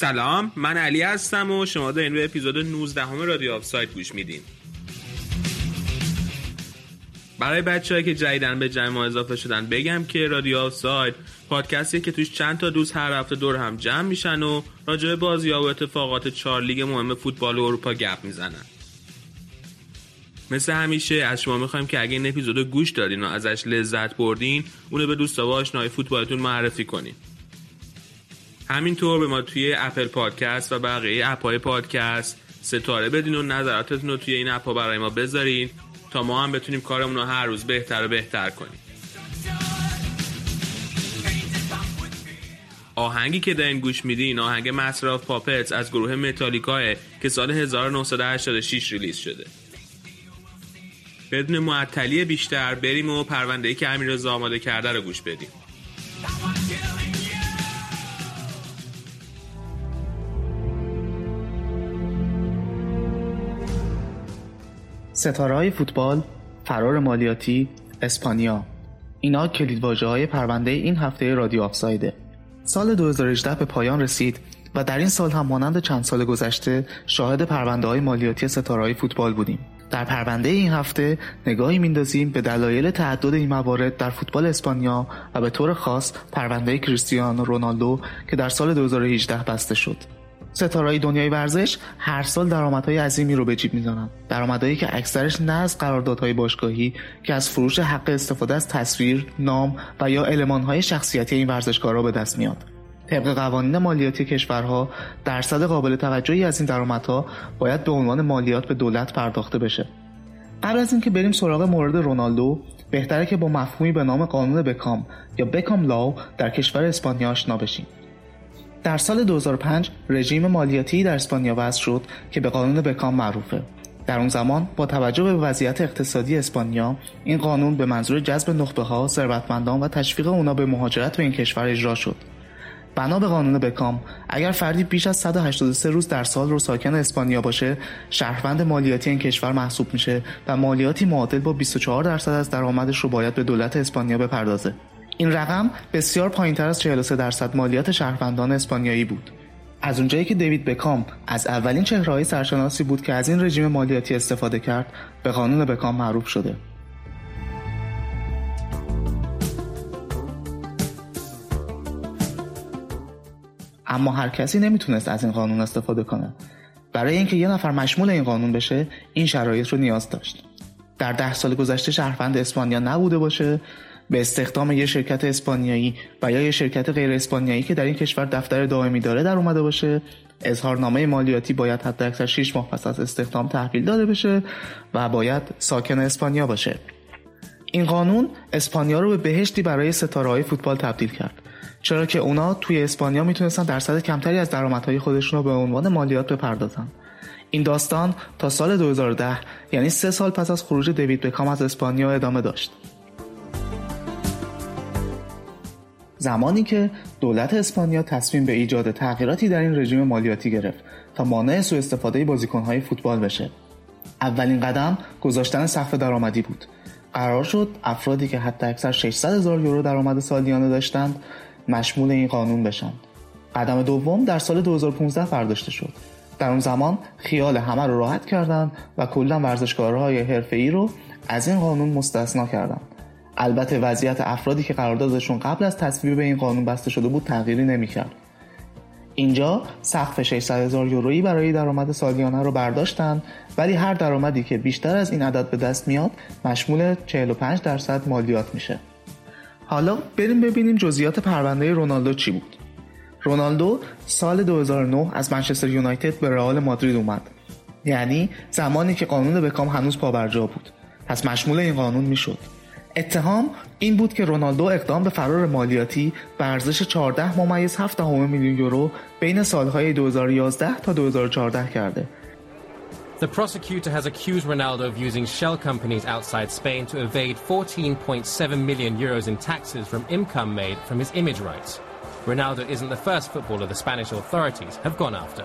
سلام من علی هستم و شما دارین به اپیزود 19 همه رادیو آفساید گوش میدین. برای بچه که جدیدن به جمع ما اضافه شدن بگم که رادیو آفساید پادکستی که توش چند تا دوست هر هفته دور هم جمع میشن و راجع بازی و اتفاقات چهار لیگ مهم فوتبال اروپا گپ می‌زنن. مثل همیشه از شما می‌خوایم که اگه این اپیزود گوش دادین و ازش لذت بردین اونو به دوستا و آشنای فوتبالتون معرفی کنین. همینطور به ما توی Apple Podcast و بقیه اپهای پادکست ستاره بدین و نظراتتون رو توی این اپها برای ما بذارین تا ما هم بتونیم کارمون رو هر روز بهتر و بهتر کنیم. آهنگی که دارین گوش میدین آهنگ Master of Puppets از گروه متالیکاست که سال 1986 release شده. بدون معطلی بیشتر بریم و پرونده ای که امیر آماده کرده رو گوش بدیم. ستاره های فوتبال، فرار مالیاتی، اسپانیا. اینا کلید های پرونده این هفته رادیو آفسایده. سال 2018 به پایان رسید و در این سال هم مانند چند سال گذشته شاهد پرونده های مالیاتی ستاره های فوتبال بودیم. در پرونده این هفته نگاهی میندازیم به دلایل تعدد این موارد در فوتبال اسپانیا و به طور خاص پرونده کریستیانو رونالدو که در سال 2018 بسته شد. ستارهای دنیای ورزش هر سال درآمدهای عظیمی رو به جیب می‌زنن درآمدهایی که اکثرش نه از قراردادهای باشگاهی که از فروش حق استفاده از تصویر نام و یا المانهای شخصیتی این ورزشکارها به دست میاد. طبق قوانین مالیاتی کشورها درصد قابل توجهی از این درآمدها باید به عنوان مالیات به دولت پرداخته بشه. قبل از اینکه بریم سراغ مورد رونالدو بهتره که با مفهومی به نام قانون بکام یا بکام لاو در کشور اسپانیا آشنا بشیم. در سال 2005 رژیم مالیاتی در اسپانیا وضع شد که به قانون بکام معروفه. در اون زمان با توجه به وضعیت اقتصادی اسپانیا این قانون به منظور جذب نخبه ها ثروتمندان و تشویق اونا به مهاجرت به این کشور اجرا شد. بنا به قانون بکام اگر فردی بیش از 183 روز در سال رو ساکن اسپانیا باشه شهروند مالیاتی این کشور محسوب میشه و مالیاتی معادل با 24 درصد از درآمدش رو باید به دولت اسپانیا بپردازه. این رقم بسیار پایینتر از 43 درصد مالیات شهروندان اسپانیایی بود. از اونجایی که دیوید بکام از اولین چهرههای سرشناسی بود که از این رژیم مالیاتی استفاده کرد به قانون بکام معروف شده. اما هر کسی نمی‌تونست از این قانون استفاده کنه. برای اینکه یه نفر مشمول این قانون بشه این شرایط رو نیاز داشت. در ده سال گذشته شهروند اسپانیا نبوده باشه به استخدام یه شرکت اسپانیایی و یا یه شرکت غیر اسپانیایی که در این کشور دفتر دائمی داره در اومده باشه. اظهارنامه مالیاتی باید حتی اکثر 6 ماه پس از استخدام تحویل داده بشه و باید ساکن اسپانیا باشه. این قانون اسپانیا رو به بهشتی برای ستاره فوتبال تبدیل کرد. چرا که اونا توی اسپانیا می‌تونستن درصد کمتری از درآمدهای خودشون رو به عنوان مالیات بپردازن. این داستان تا سال 2010 یعنی سه سال پس از خروج دیوید بکام از اسپانیا ادامه داشت. زمانی که دولت اسپانیا تصمیم به ایجاد تغییراتی در این رژیم مالیاتی گرفت تا مانع سوء استفاده بازیکنهای فوتبال بشه. اولین قدم گذاشتن سقف درآمدی بود. قرار شد افرادی که حتی اکثر 600 هزار یورو درآمد سالیانه داشتند مشمول این قانون بشن. قدم دوم در سال 2015 برداشته شد. در اون زمان خیال همه رو راحت کردند و کلا ورزشکارهای حرفه‌ای رو از این قانون مستثنا کردند. البته وضعیت افرادی که قراردادشون قبل از تصویب این قانون بسته شده بود تغییری نمی‌کرد. اینجا سقف 600 هزار یورویی برای درآمد سالیانه رو برداشتن ولی هر درآمدی که بیشتر از این عدد به دست میاد مشمول 45 درصد مالیات میشه. حالا بریم ببینیم جزئیات پرونده رونالدو چی بود. رونالدو سال 2009 از منچستر یونایتد به رئال مادرید اومد. یعنی زمانی که قانون بکام هنوز پابرجا بود. پس مشمول این قانون می‌شد. اتهام این بود که رونالدو اقدام به فرار مالیاتی به ارزش 14 ممیز 7 میلیون یورو بین سالهای 2011 تا 2014 کرده The prosecutor has accused Ronaldo of using shell companies outside Spain to evade 14.7 million euros in taxes from income made from his image rights. Ronaldo isn't the first footballer the Spanish authorities have gone after.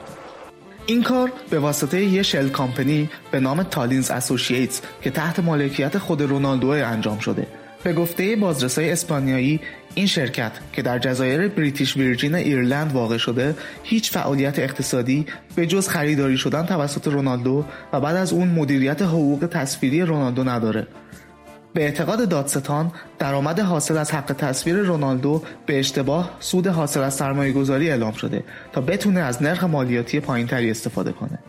این کار به واسطه یه شل کامپنی به نام تالینز اسوسییتس که تحت مالکیت خود رونالدو انجام شده. به گفته بازرسای اسپانیایی این شرکت که در جزایر بریتیش ویرجین ایرلند واقع شده هیچ فعالیت اقتصادی به جز خریداری شدن توسط رونالدو و بعد از اون مدیریت حقوق تصویری رونالدو نداره. به اعتقاد دادستان درآمد حاصل از حق تصویر رونالدو به اشتباه سود حاصل از سرمایه گذاری اعلام شده تا بتونه از نرخ مالیاتی پایینتری استفاده کنه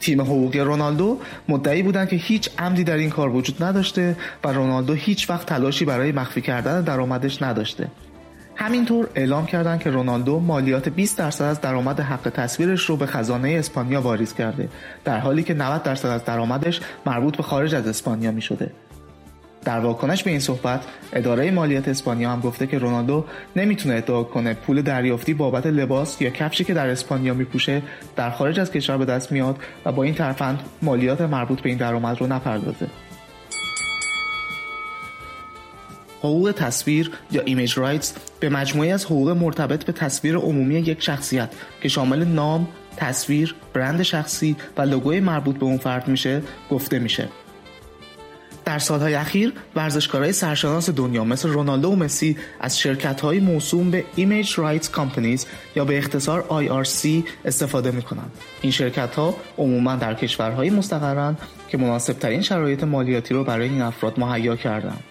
تیم حقوقی رونالدو مدعی بودند که هیچ عمدی در این کار وجود نداشته و رونالدو هیچ وقت تلاشی برای مخفی کردن درآمدش نداشته همینطور اعلام کردند که رونالدو مالیات 20 درصد از درآمد حق تصویرش رو به خزانه اسپانیا واریز کرده در حالی که 90 درصد از درآمدش مربوط به خارج از اسپانیا می شده. در واکنش به این صحبت اداره مالیات اسپانیا هم گفته که رونالدو نمی‌تونه ادعا کنه پول دریافتی بابت لباس یا کفشی که در اسپانیا میپوشه در خارج از کشور به دست میاد و با این ترفند مالیات مربوط به این درآمد رو نپردازه. حقوق تصویر یا ایمیج رایتس به مجموعی از حقوق مرتبط به تصویر عمومی یک شخصیت که شامل نام، تصویر، برند شخصی و لوگوی مربوط به اون فرد میشه گفته میشه. در سالهای اخیر ورزشکارهای سرشناس دنیا مثل رونالدو و مسی از شرکت‌های موسوم به Image Rights Companies یا به اختصار IRC استفاده می‌کنند. این شرکت‌ها عموما در کشورهای مستقرند که مناسبترین شرایط مالیاتی رو برای این افراد مهیا کردند.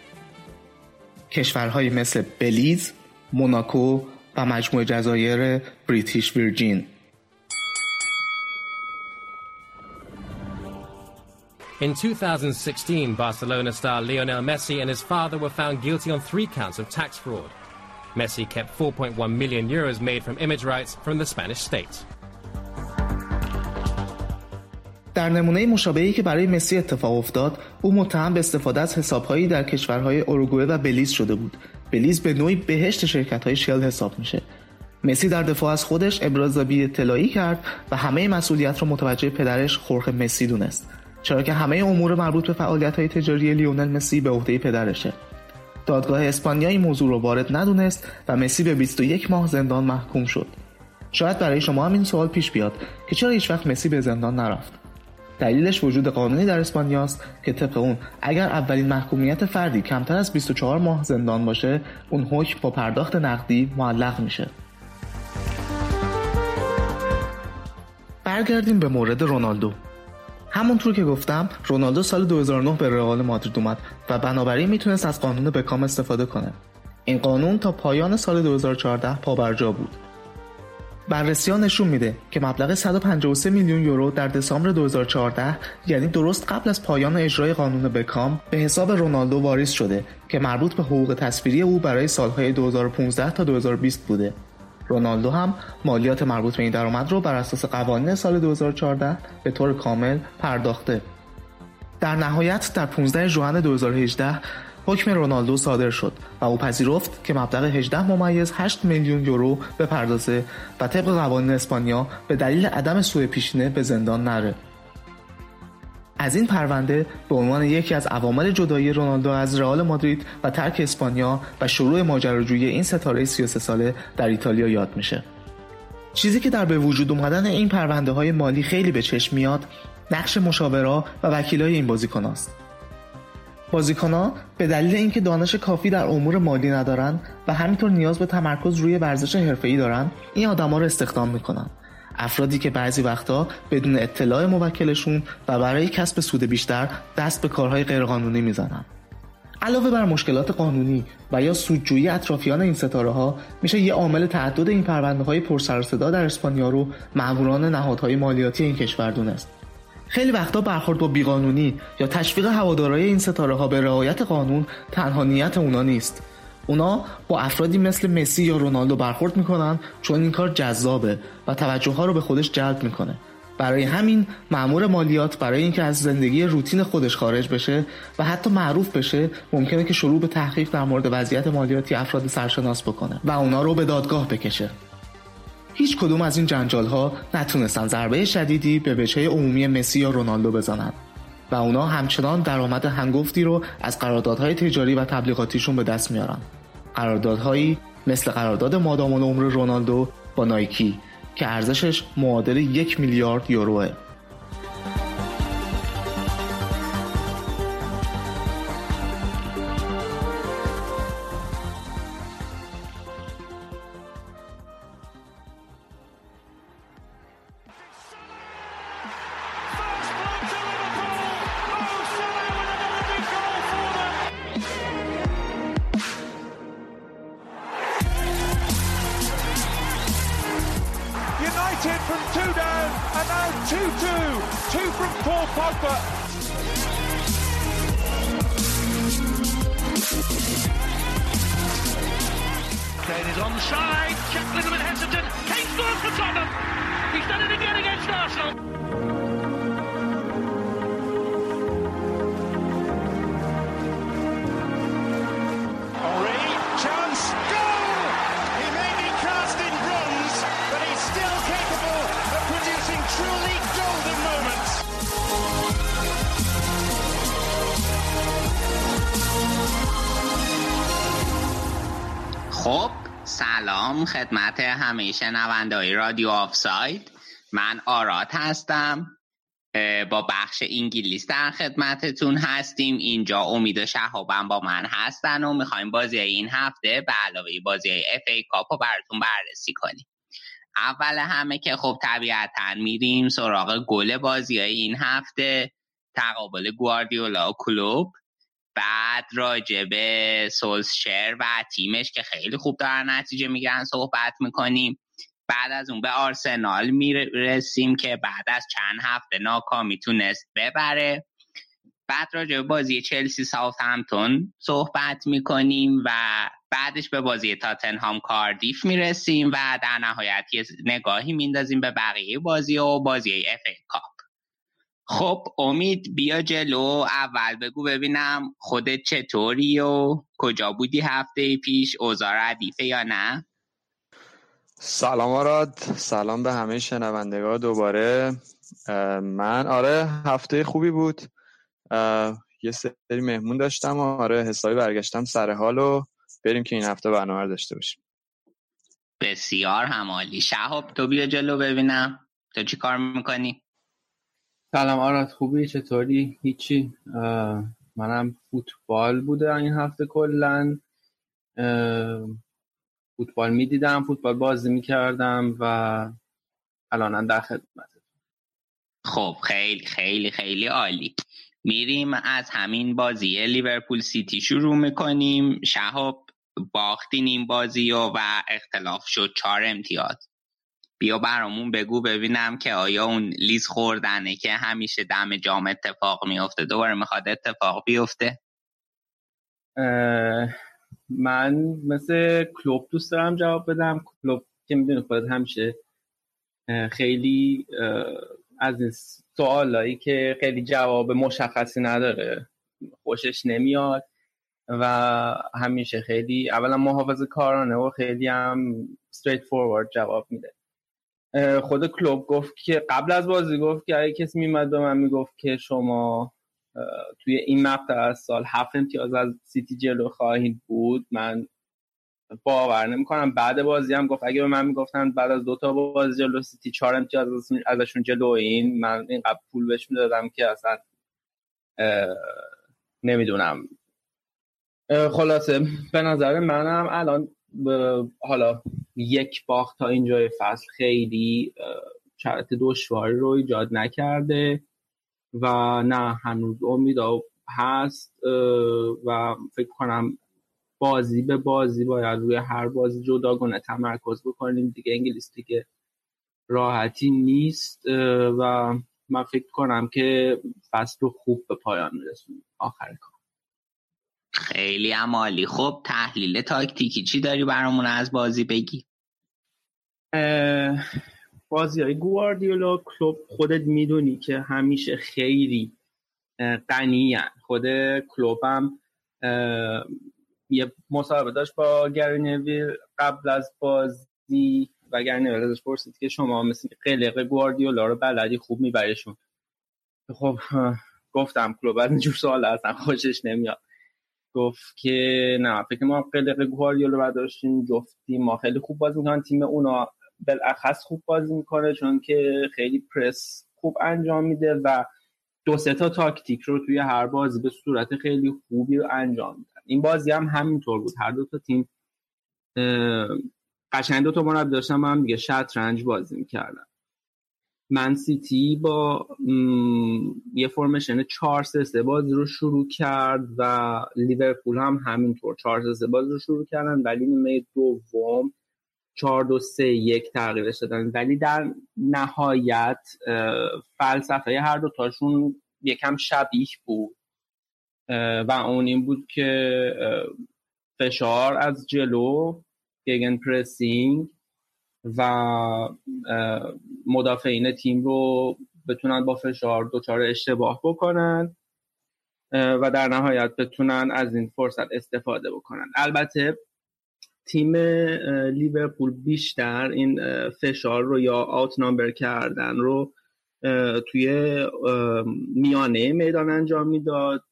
کشورهایی مثل بلیز، موناکو و مجموعه جزایر بریتیش ویرجین In 2016, Barcelona star Lionel Messi and his father were found guilty on three counts of tax fraud. Messi kept 4.1 million euros made from image rights from the Spanish state. در نمونه مشابهی که برای مسی اتفاق افتاد او متهم به استفاده از حسابهایی در کشورهای اروگوئه و بلیز شده بود بلیز به نوعی بهشت شرکت های شل حساب میشه مسی در دفاع از خودش ابراز بی اطلاعی کرد و همه مسئولیت را متوجه پدرش خورخ مسی دونست چرا که همه امور مربوط به فعالیت های تجاری لیونل مسی به عهده پدرشه. دادگاه اسپانیا این موضوع رو وارد ندونست و مسی به 21 ماه زندان محکوم شد. شاید برای شما هم این سوال پیش بیاد که چرا هیچ وقت مسی به زندان نرفت؟ دلیلش وجود قانونی در اسپانیاست که طبق اون اگر اولین محکومیت فردی کمتر از 24 ماه زندان باشه اون حکم با پرداخت نقدی معلق میشه. برگردیم به مورد رونالدو. همونطور که گفتم رونالدو سال 2009 به رئال مادرید اومد و بنابراین می‌تونست از قانون بکام استفاده کنه. این قانون تا پایان سال 2014 پابرجا بود. بررسی نشون میده که مبلغ 153 میلیون یورو در دسامبر 2014 یعنی درست قبل از پایان اجرای قانون بکام به حساب رونالدو واریز شده که مربوط به حقوق تصویری او برای سالهای 2015 تا 2020 بوده. رونالدو هم مالیات مربوط به این درآمد رو بر اساس قوانین سال 2014 به طور کامل پرداخته. در نهایت در 15 ژوئن 2018 حکم رونالدو صادر شد و او پذیرفت که مبلغ 18 ممیز 8 میلیون یورو بپردازه و طبق قوانین اسپانیا به دلیل عدم سوء پیشینه به زندان نره. از این پرونده به عنوان یکی از عوامل جدایی رونالدو از رئال مادرید و ترک اسپانیا و شروع ماجراجویی این ستاره 33 ساله در ایتالیا یاد میشه. چیزی که در به وجود اومدن این پرونده های مالی خیلی به چشم میاد نقش مشاورا و وکیلای این بازیکن است. بازیکنها به دلیل اینکه دانش کافی در امور مالی ندارن و همینطور نیاز به تمرکز روی ورزش حرفه‌ای دارن این آدما رو استخدام می‌کنن افرادی که بعضی وقتا بدون اطلاع موکلشون و برای کسب سود بیشتر دست به کارهای غیرقانونی می‌زنن. علاوه بر مشکلات قانونی و یا سودجویی اطرافیان این ستاره ها میشه یه عامل تعدد این پرونده های پرسر صدا در اسپانیا رو ماموران نهادهای مالیاتی این کشور دونست. خیلی وقتا برخورد با بیقانونی یا تشویق هوادارای این ستاره ها به رعایت قانون تنها نیت اونا نیست. اونا با افرادی مثل مسی یا رونالدو برخورد می‌کنن چون این کار جذابه و توجه ها رو به خودش جلب می‌کنه. برای همین مأمور مالیات برای اینکه از زندگی روتین خودش خارج بشه و حتی معروف بشه ممکنه که شروع به تحقیق در مورد وضعیت مالیاتی افراد سرشناس بکنه و اونا رو به دادگاه بکشه. هیچ کدوم از این جنجال ها نتونستن ضربه شدیدی به بچه عمومی مسی یا رونالدو بزنن و اونا همچنان درآمد هنگفتی رو از قراردادهای تجاری و تبلیغاتیشون به دست میارن. قراردادهایی مثل قرارداد مادام العمر رونالدو با نایکی که ارزشش معادل یک میلیارد یوروه. سلام خدمت همه شنوندهای رادیو آفساید. من آرات هستم. با بخش انگلیس در خدمتتون هستیم. اینجا امید و شهابم با من هستن و می‌خوایم بازی این هفته به علاوه بازی FA Cup رو براتون بررسی کنیم. اول همه که خب طبیعتا میریم سراغ گل بازی این هفته. تقابل گواردیولا و کلوپ. بعد راجع به سولشر و تیمش که خیلی خوب دارن نتیجه می‌گیرن صحبت می‌کنیم. بعد از اون به آرسنال می‌رسیم که بعد از چند هفته ناکامی تونست ببره. بعد راجع به بازی چلسی ساوت همتون صحبت می‌کنیم و بعدش به بازی تاتنهام کاردیف می‌رسیم و در نهایت یه نگاهی میندازیم به بقیه بازی و بازی اف ای کاپ. خب امید بیا جلو. اول بگو ببینم خودت چطوری و کجا بودی هفته پیش؟ اوضاع ردیفه یا نه؟ سلام آراد. سلام به همه شنوندگان دوباره. من آره هفته خوبی بود. یه سری مهمون داشتم. و آره حسابی برگشتم سر حال و بریم که این هفته برنامه داشته باشیم. بسیار همالی. شهاب تو بیا جلو ببینم. تو چی کار می‌کنی؟ سلام آراد خوبی؟ چطوری؟ هیچی؟ منم فوتبال بوده این هفته کلا فوتبال می‌دیدم فوتبال بازی می‌کردم و الان در خدمت. خب خیلی خیلی خیلی عالی. میریم از همین بازی لیورپول سیتی شروع می‌کنیم. شهاب باختین این بازی و, و اختلاف شد چهار امتیاز. بیا برامون بگو ببینم که آیا اون لیز خوردنه که همیشه دم جام اتفاق میفته دوباره می‌خواد اتفاق بیفته. من مثل کلوب دوست دارم جواب بدم. کلوب که می‌دونی خودت همیشه خیلی از این سوالایی که خیلی جواب مشخصی نداره خوشش نمیاد و همیشه خیلی اولا محافظ کارانه و خیلی هم straight forward جواب میده. خود کلوب گفت که قبل از بازی گفت که اگه کسی میمد به من می‌گفت که شما توی این مقطع از سال هفت امتیاز از سیتی جلو خواهید بود من باور نمی‌کنم. بعد بازی هم گفت اگه به من می‌گفتن بعد از دو تا بازی جلو سیتی چهار امتیاز ازشون- جلو این من اینقدر پول بهش می‌دادم که اصلا نمی‌دونم. خلاصه به نظر منم الان حالا یک باخت تا اینجای فصل خیلی شرط دشواری رو ایجاد نکرده و نه هنوز امید هست و فکر کنم بازی به بازی باید روی هر بازی جداگانه تمرکز بکنیم. دیگه انگلیس دیگه راحتی نیست و من فکر کنم که فصل رو خوب به پایان میرسونیم. آخر کار. خیلی هم عالی خب تحلیل تاکتیکی چی داری برامون از بازی بگی؟ بازی های گواردیولا کلوب خودت می‌دونی که همیشه خیلی غنی‌اند. خود کلوب هم یه مصاحبه داشت با گری قبل از بازی و گری ازش پرسید که شما مثل قلق گواردیولا رو بلدی خوب میبریشون خب گفتم کلوب از اینجور سوال اصلا خوشش نمیاد. گفت که نه فکر ما قلق گواردیولا برداشتیم جفتی ما خیلی خوب بازی می‌کنن تیم اونا بالاخص خوب بازی می‌کنه چون که خیلی پرس خوب انجام میده و دو سه تا تاکتیک رو توی هر بازی به صورت خیلی خوبی رو انجام میدن. این بازی هم همینطور بود. هر دو تا تیم قشنگ دو تا مربی داشتن هم دیگه شطرنج بازی می‌کردن. من سیتی با یه فرمشن 4 3 3 بازی رو شروع کرد و لیورپول هم همینطور 4 3 3 بازی رو شروع کردن ولی نیمه دوم 4 2 3 1 تغییرش دادن. ولی در نهایت فلسفه هر دو تاشون یکم شبیه بود. و اون این بود که فشار از جلو گگن پرسینگ و مدافعین تیم رو بتونن با فشار دچار اشتباه بکنن و در نهایت بتونن از این فرصت استفاده بکنن. البته تیم لیورپول بیشتر این فشار رو یا آوت نامبر کردن رو توی میانه میدان انجام می‌داد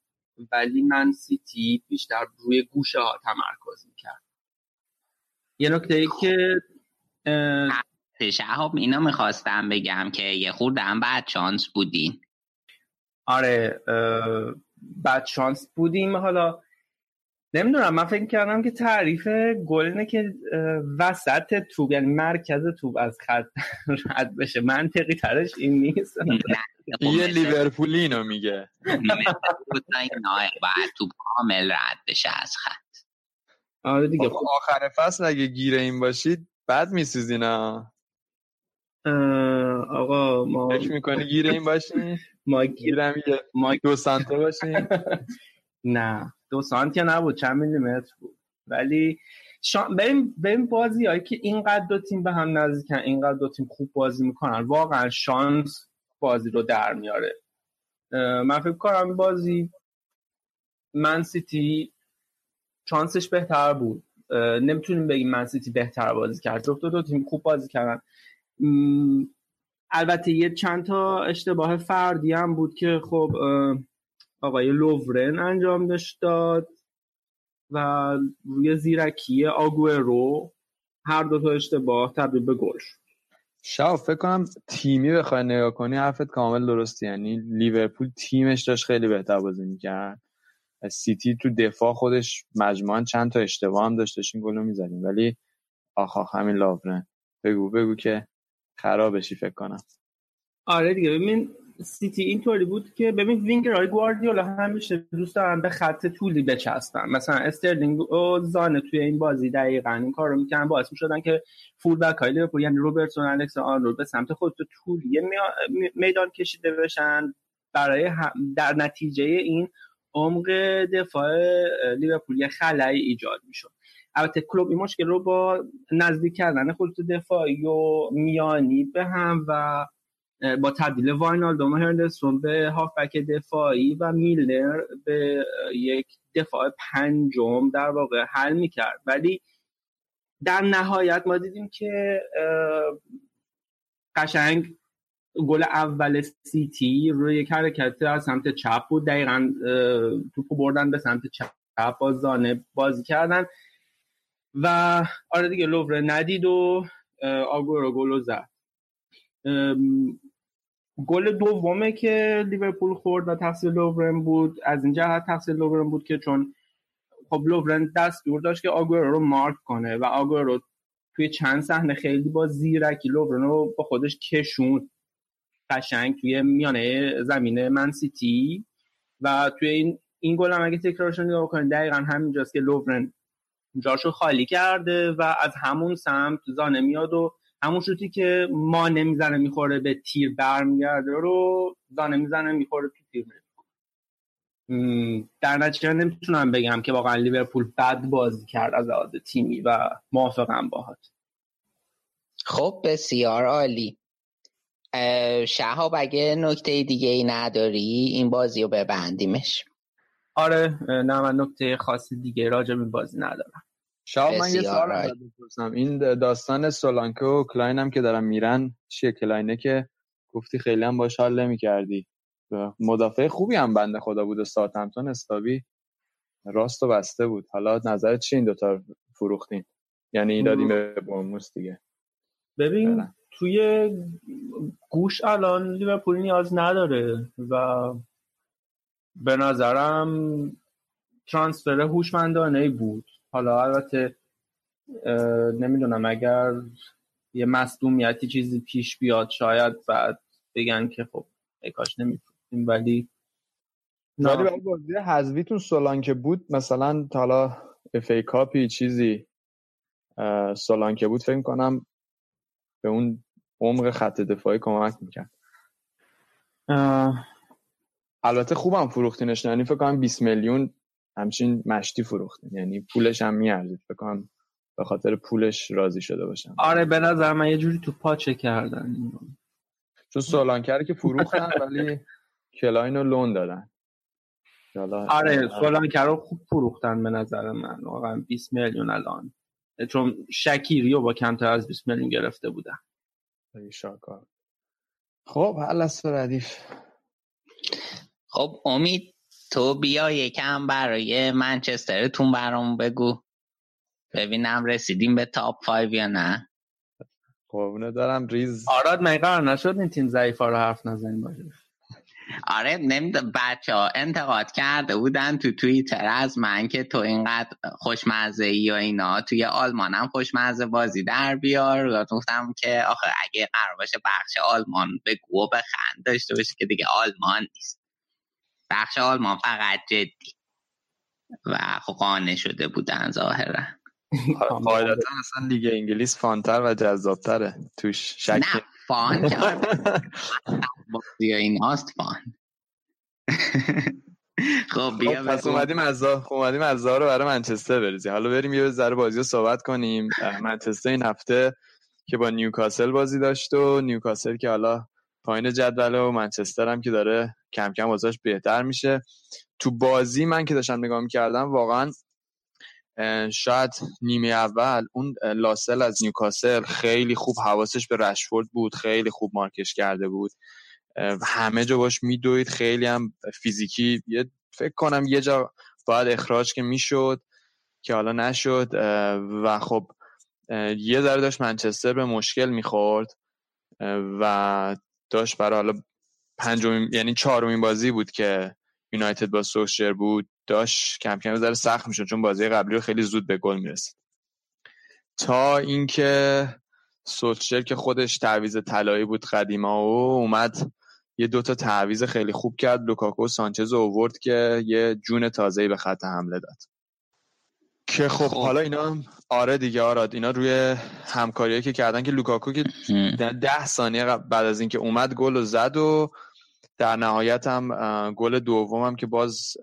ولی من سیتی بیشتر روی گوشه ها تمرکز می‌کرد. یه نکته ای که شهاب اینا می‌خواستم بگم که یه خوردم بعد چانس بودین. آره بعد شانس بودیم. حالا نمی‌دونم من فکر کردم که تعریف گل اینه که وسط توب یعنی مرکز توب از خط رد بشه. منطقی ترش این نیست. یه لیورپولی اینو میگه. باید توب کامل رد بشه از خط. آره دیگه. خب آخر فصل اگه گیره این باشید بعد میسوزین آقا ما فکر می‌کنی گیره این باشین ما گیرم یه ما دو سانته باشین نه دو سانتی نبود چند میلیمتر بود. ولی شان... بریم بریم بازی هایی که اینقدر دو تیم به هم نزدیکن اینقدر دو تیم خوب بازی می‌کنن. واقعا شانس بازی رو در میاره. من فکر کنم بازی من سیتی شانسش بهتر بود. نمی‌تونیم بگیم من سیتی بهتر بازی کرد. جفت دو, دو تیم خوب بازی کردن. البته یه چند تا اشتباه فردی هم بود که خب آقای لوورن انجام داد و روی زیرکی آگورو هر دو تا اشتباه تبدیل به گل شد. شاو فکر کنم تیمی بخوای نگاه کنی حرفت کامل درستی یعنی لیورپول تیمش داشت خیلی بهتر بازی می‌کرد. سیتی تو دفاع خودش مجموعا چند تا اشتباه هم داشت این گلو می‌زنیم ولی آخ آخ همین لاورن. بگو بگو که خرابشی فکر کنم. آره دیگه ببین سیتی اینطوری بود که ببین وینگرهای گواردیولا همیشه دوست دارن به خط طولی بچسبن مثلا استرلینگ و سانه توی این بازی دقیقا این کار رو می‌کنن باعث می‌شدن که full back های یعنی روبرتسون الکس آرنولد به سمت خط طولی میدان کشیده بشن. برای در نتیجه این عمق دفاع لیورپول یه خلایی ایجاد می‌شد. البته کلوب این مشکل رو با نزدیک کردن خود دفاعی و میانی به هم و با تبدیل واینالدوم و هرنرسون به هافبک دفاعی و میلنر به یک دفاع پنجم در واقع حل می‌کرد. ولی در نهایت ما دیدیم که قشنگ گل اول سیتی روی یک حرکت از سمت چپ بود. دقیقا توپو بردن به سمت چپ با زانه بازی کردن. و آره دیگه لوورن ندید و آگورو گلو زد. گل دومه که لیورپول خورد و تقصیر لوورن بود. از این جهت تقصیر لوورن بود که چون خب لوورن دستور داشت که آگورو رو مارک کنه و آگورو توی چند صحنه خیلی با زیرکی لوورن رو با خودش کشون قشنگ توی میانه زمینه من سیتی و توی این این گل هم اگه تکرارش نگاه کنید دقیقا همینجاست که لوورن جاشو خالی کرده و از همون سمت زانه میاد و همون شوتی که ما نمی‌زنه می‌خوره به تیر برمیگرده رو زانه می‌زنه می‌خوره تو تیر در نتیجه نمی‌تونم بگم که واقعا لیورپول بد بازی کرد از لحاظ تیمی و موافقم باهات. خب بسیار عالی. شهاب اگه نکته دیگه ای نداری این بازی رو ببندیمش. آره نه من نکته خاص دیگه راجع به بازی ندارم. شاید من یه سوال بپرسم. این داستان سولانکه و کلاین هم که دارن میرن چیه کلاینه که گفتی خیلی هم باش حال نمی کردی مدافع خوبی هم بنده خدا بود و ساعتمتون استابی راست و بسته بود. حالا نظرت چی این دوتا فروختین؟ یعنی این دادیم به برموس دیگه. ببین. توی گوش الان لیورپول نیاز نداره و به نظرم ترانسفر هوشمندانه بود. حالا البته نمی‌دونم اگر یه مصدومیتی چیزی پیش بیاد شاید بعد بگن که خب کاش نمیفروختیم ولی ولی برای بازی حذویتون سولان که بود مثلا حالا اف ای کاپی چیزی سولانکه بود فکر کنم به اون عمق خط دفاعی کمک می‌کرد. البته خوبم فروختینش یعنی فکر کنم 20 میلیون همچین مشتی فروختین. یعنی پولش هم میارزید. فکر کنم به خاطر پولش راضی شده باشم آره به نظر من یه جوری تو پاچه کردن. چون سولانکر که فروختن ولی کلاین رو loan دادن. آره سولانکر رو خوب فروختن به نظر من. واقعا 20 میلیون الان. چون شکیری با کمتر از 20 میلیون گرفته بودن. شاهکار خب حل از ردیف. خب امید تو بیا یکم برای منچسترتون برام بگو. ببینم رسیدیم به top 5 یا نه. قربونه دارم ریز. آراد من قرار نشد این تیم ضعیفا رو حرف نزنیم باشه. آره نمی‌دونم بچه ها انتقاد کرده بودن تو توییتر از من که تو اینقدر خوشمزه ای و اینا. توی آلمان هم خوشمزه بازی در بیار. گفتم که آخه اگه قرار باشه بخش آلمان به گو بخند داشته باشه که دیگه آلمان نیست. بخش آلمان فقط جدی. و خب قانع شده بودن ظاهرا. قاعدتا اصلا لیگ انگلیس فانتر و جذابتره. توش شک نه فان بازی این هاست فان خب بیا خب پس اومدیم از خب اومدیم از رو برای منچستر بریزیم. حالا بریم یه ذره بازی رو صحبت کنیم. منچستر این هفته که با نیوکاسل بازی داشت و نیوکاسل که حالا پایین جدول و منچستر هم که داره کم کم وضعش بهتر میشه. تو بازی من که داشتم نگاه می‌کردم واقعا شاید نیمه اول اون لاسل از نیوکاسل خیلی خوب حواسش به رشفورد بود خیلی خوب مارکش کرده بود. همه جا باش میدوید. خیلی هم فیزیکی یه فکر کنم یه جا باید اخراج که می‌شد که حالا نشد و خب یه ذره داشت منچستر به مشکل می‌خورد و داشت برای حالا پنجمین یعنی چهارمین بازی بود که یونایتد با سوشر بود داشت کم کم ذره سخت می‌شد چون بازی قبلی رو خیلی زود به گل می‌رسید. تا اینکه سوشر که خودش تعویض طلایی بود قدیما و اومد یه دوتا تعویض خیلی خوب کرد. لوکاکو و سانچز آورد که یه جون تازه‌ای به خط حمله داد. که خب, خب. حالا اینا آره دیگه آراد. اینا روی همکاریایی که کردن که لوکاکو که ده ثانیه بعد از اینکه اومد گل و زد و در نهایت هم گل دوم هم که باز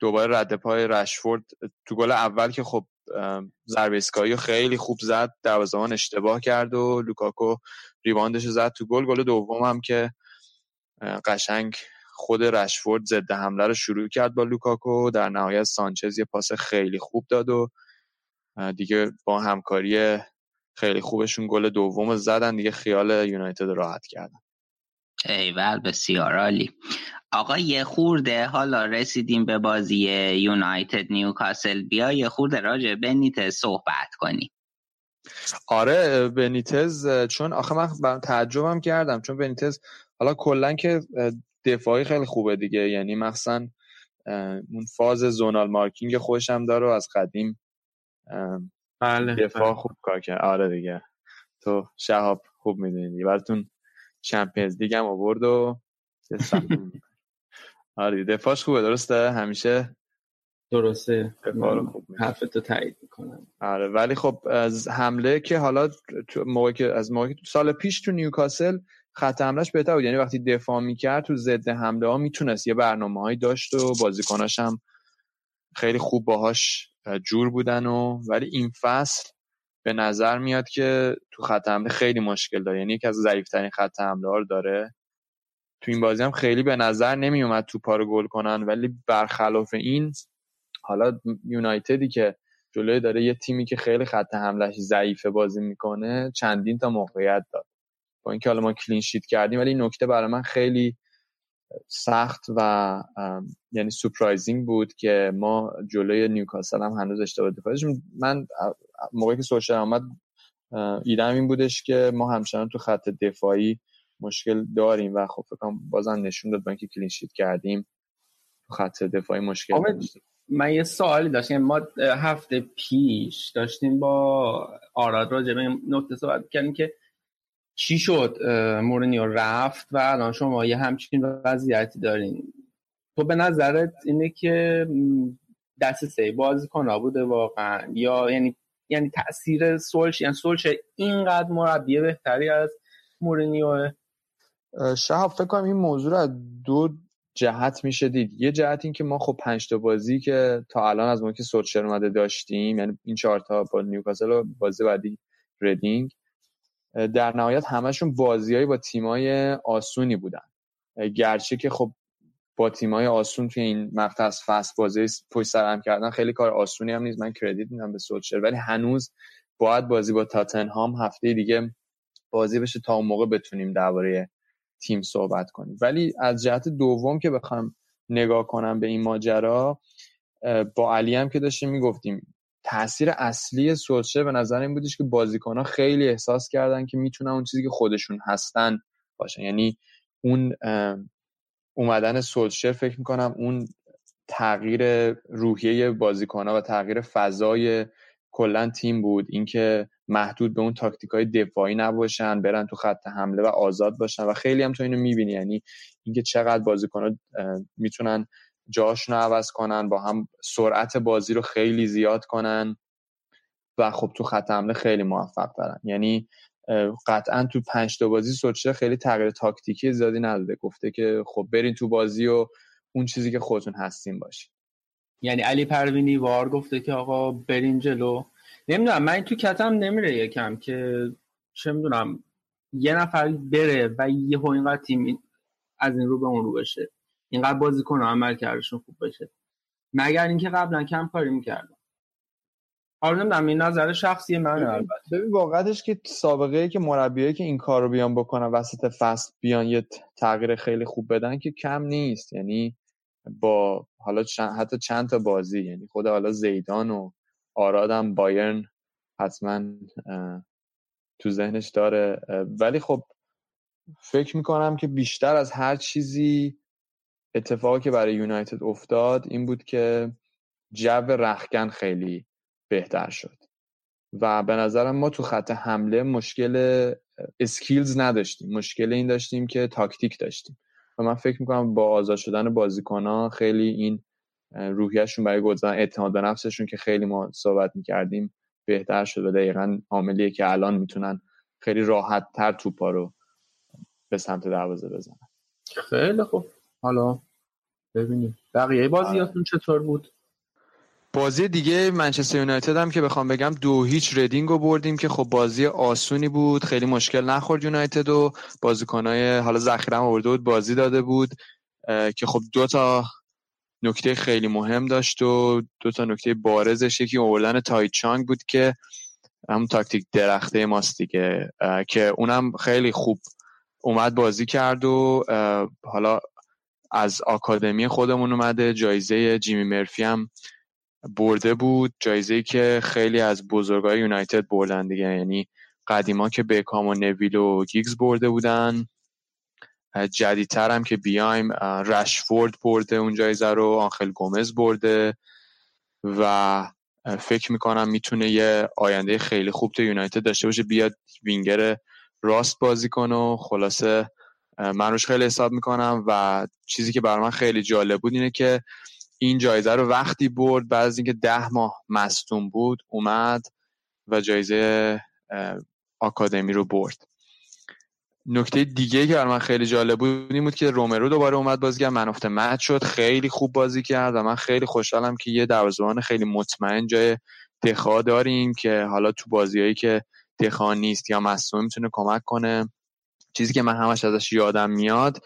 دوباره رد پای رشفورد تو گل اول که خب ضربه ایستگاهی خیلی خوب زد. دروازه‌بان اشتباه کرد و لوکاکو rebound ش زد تو گل. گل دوم هم که قشنگ خود رشفورد ضد حمله رو شروع کرد با لوکاکو. در نهایت سانچز یه پاس خیلی خوب داد و دیگه با همکاری خیلی خوبشون گل دوم زدن. دیگه خیال یونایتد راحت کردن. ایول بسیار عالی. آقا یه خورده حالا رسیدیم به بازی یونایتد نیوکاسل. بیا یه خورده راجع بنیتز صحبت کنیم. آره بنیتز چون آخه من تعجبم کردم چون بنیتز حالا کلا که دفاعی خیلی خوبه دیگه. یعنی مخصوصا اون فاز زونال مارکینگ خوشم داره و از قدیم بله دفاع بله. خوب کار کرد. آره دیگه. تو شهاب خوب می‌دونی براتون چمپیونز لیگ هم آورد و آره دفاعش خوبه درسته؟ همیشه درسته. خوب حرفتو تایید می‌کنم. آره ولی خب از حمله که حالا موقع که از موقع سال پیش تو نیوکاسل خط حملهش بهتر بود. یعنی وقتی دفاع می‌کرد تو ضد حمله ها می‌تونست یه برنامه داشت و بازیکناش هم خیلی خوب باهاش جور بودن و ولی این فصل به نظر میاد که تو خط حمله خیلی مشکل داره. یعنی یکی از ضعیفترین خط حمله ها داره. تو این بازی هم خیلی به نظر نمی اومد تو پارو گل کنن ولی برخلاف این حالا یونایتدی که جلوی داره یه تیمی که خیلی خط حملهش ضعیفه بازی می‌کنه چندین تا موقعیت داد با اینکه حالا ما کلین شیت کردیم ولی این نکته برای من خیلی سخت و یعنی surprising بود که ما جلوی نیوکاسل هم هنوز اشتباه دفاعش من موقعی که سوشر آمد ایدم این بودش که ما همچنان تو خط دفاعی مشکل داریم و خب فکرم بازم نشون داد با اینکه clean sheet کردیم تو خط دفاعی مشکل داشتیم من یه سوالی داشتیم ما هفته پیش داشتیم با آراد راجع به نکته صحبت کردیم که چی شد مورینیو رفت و الان شما یه همچین وضعیتی دارین؟ تو به نظرت اینه که دست سه بازی کنه بوده واقعا؟ یا یعنی یعنی تاثیر سولش یعنی سولش اینقدر مربی بهتری از مورینیو شهاب فکر کنم این موضوع رو دو جهت میشه دید. یه جهت این که ما خب پنج تا بازی که تا الان از موقع که سولشر اومده داشتیم یعنی این چهار تا با نیوکاسل و بازی بعدی ردینگ در نهایت همشون بازیایی با تیمای آسونی بودن. گرچه که خب با تیمای آسون توی این مقطع از فصل بازی پشت سرم کردن خیلی کار آسونی هم نیست. من کردیت میدم به سولشر ولی هنوز باید بازی با تاتنهام هفته دیگه بازی بشه تا اون موقع بتونیم درباره تیم صحبت کنیم. ولی از جهت دوم که بخوام نگاه کنم به این ماجرا با علی هم که داشتیم می‌گفتیم تاثیر اصلی سولشر به نظر این بودش که بازیکنها خیلی احساس کردن که می‌تونن اون چیزی که خودشون هستن باشن. یعنی اون اومدن سولشر فکر می‌کنم اون تغییر روحیه بازیکنها و تغییر فضای کلا تیم بود. اینکه محدود به اون تاکتیک های دفاعی نباشن برن تو خط حمله و آزاد باشن. و خیلی هم تو اینو می‌بینی. یعنی اینکه چقدر بازیکنها می‌تونن جاشون رو عوض کنن با هم سرعت بازی رو خیلی زیاد کنن و خب تو خط حمله خیلی موفق دارن یعنی قطعا تو پنج تا بازی سوچه خیلی تغییر تاکتیکی زیادی نداده. گفته که خب برین تو بازی و اون چیزی که خودتون هستین باشین یعنی علی پروینی وار گفته که آقا برین جلو. نمی‌دونم من تو کتم نمیره یکم که چه می‌دونم یه نفر بره و یه اینقدر تیم از این رو به اون رو بشه. اینقدر بازی کنه عمل کردشون خوب بشه. مگر اینکه قبلا کم کاری می‌کردم حالا نمی‌دونم این نظر شخصی من البته. ببین واقعتش که سابقه که مربیایی که این کار رو بیان بکنن وسط فصل بیان یه تغییر خیلی خوب بدن که کم نیست. یعنی با حالا چند حتی چند تا بازی یعنی خود حالا زیدان و آرادم بایرن حتما تو ذهنش داره. ولی خب فکر می‌کنم که بیشتر از هر چیزی اتفاقی که برای یونایتد افتاد این بود که جو رختکن خیلی بهتر شد. و به نظرم ما تو خط حمله مشکل skills نداشتیم. مشکل این داشتیم که تاکتیک داشتیم. و من فکر می‌کنم با آزاد شدن بازیکن خیلی این روحیشون برای گل اعتماد به نفسشون که خیلی ما صحبت می‌کردیم بهتر شد و دقیقا عاملیه که الان می‌تونن خیلی راحت تر توپا رو به سمت دروازه بزنن. خیلی خوب. حالا ببینیم. بقیه بازیاتون چطور بود؟ بازی دیگه منچستر یونایتد هم که بخوام بگم دو هیچ ردینگ رو بردیم که خب بازی آسونی بود خیلی مشکل نخورد یونایتد و بازیکنهای حالا ذخیره آورده بود بازی داده بود که خب دو تا نکته خیلی مهم داشت و دو تا نکته بارزش یکی آوردن تایچانگ بود که هم تاکتیک درخته ماست دیگه که اونم خیلی خوب اومد بازی کرد و حالا از آکادمی خودمون اومده جایزه جیمی مرفی هم برده بود جایزه که خیلی از بزرگای یونایتد بردن دیگه. یعنی قدیما که بکام و نویل و گیگز برده بودن. جدیدتر هم که بیایم رشفورد برده اون جایزه رو آنخل گومز برده و فکر می‌کنم می‌تونه یه آینده خیلی خوب تو یونایتد داشته باشه. بیاد وینگر راست بازی کنه و خلاصه من روش خیلی حساب می‌کنم و چیزی که برای من خیلی جالب بود اینه که این جایزه رو وقتی برد بعد از اینکه ده ماه مستون بود اومد و جایزه آکادمی رو برد. نکته دیگه که برای من خیلی جالب بود این بود که رومرو دوباره اومد بازی کرد man of the match شد خیلی خوب بازی کرد و من خیلی خوشحالم که یه دروازه‌بان خیلی مطمئن جای دخا داریم که حالا تو بازیایی که دخا نیست یا مصدومه می‌تونه کمک کنه. چیزی که من همش ازش یادم میاد.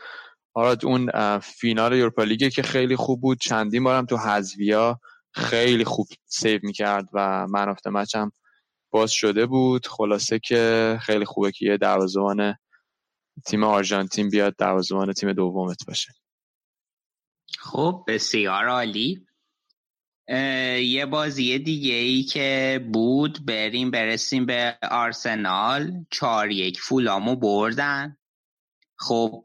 حالا اون فینال یورپا لیگ که خیلی خوب بود. چندین بارم تو حذویا خیلی خوب save می‌کرد و man of the match هم باز شده بود. خلاصه که خیلی خوبه که یه دروازه‌بان تیم آرژانتین بیاد دروازه‌بان تیم دومت باشه. خب بسیار عالی. یه بازی دیگه ای که بود. بریم برسیم به آرسنال. چهار یک فولامو بردن. خب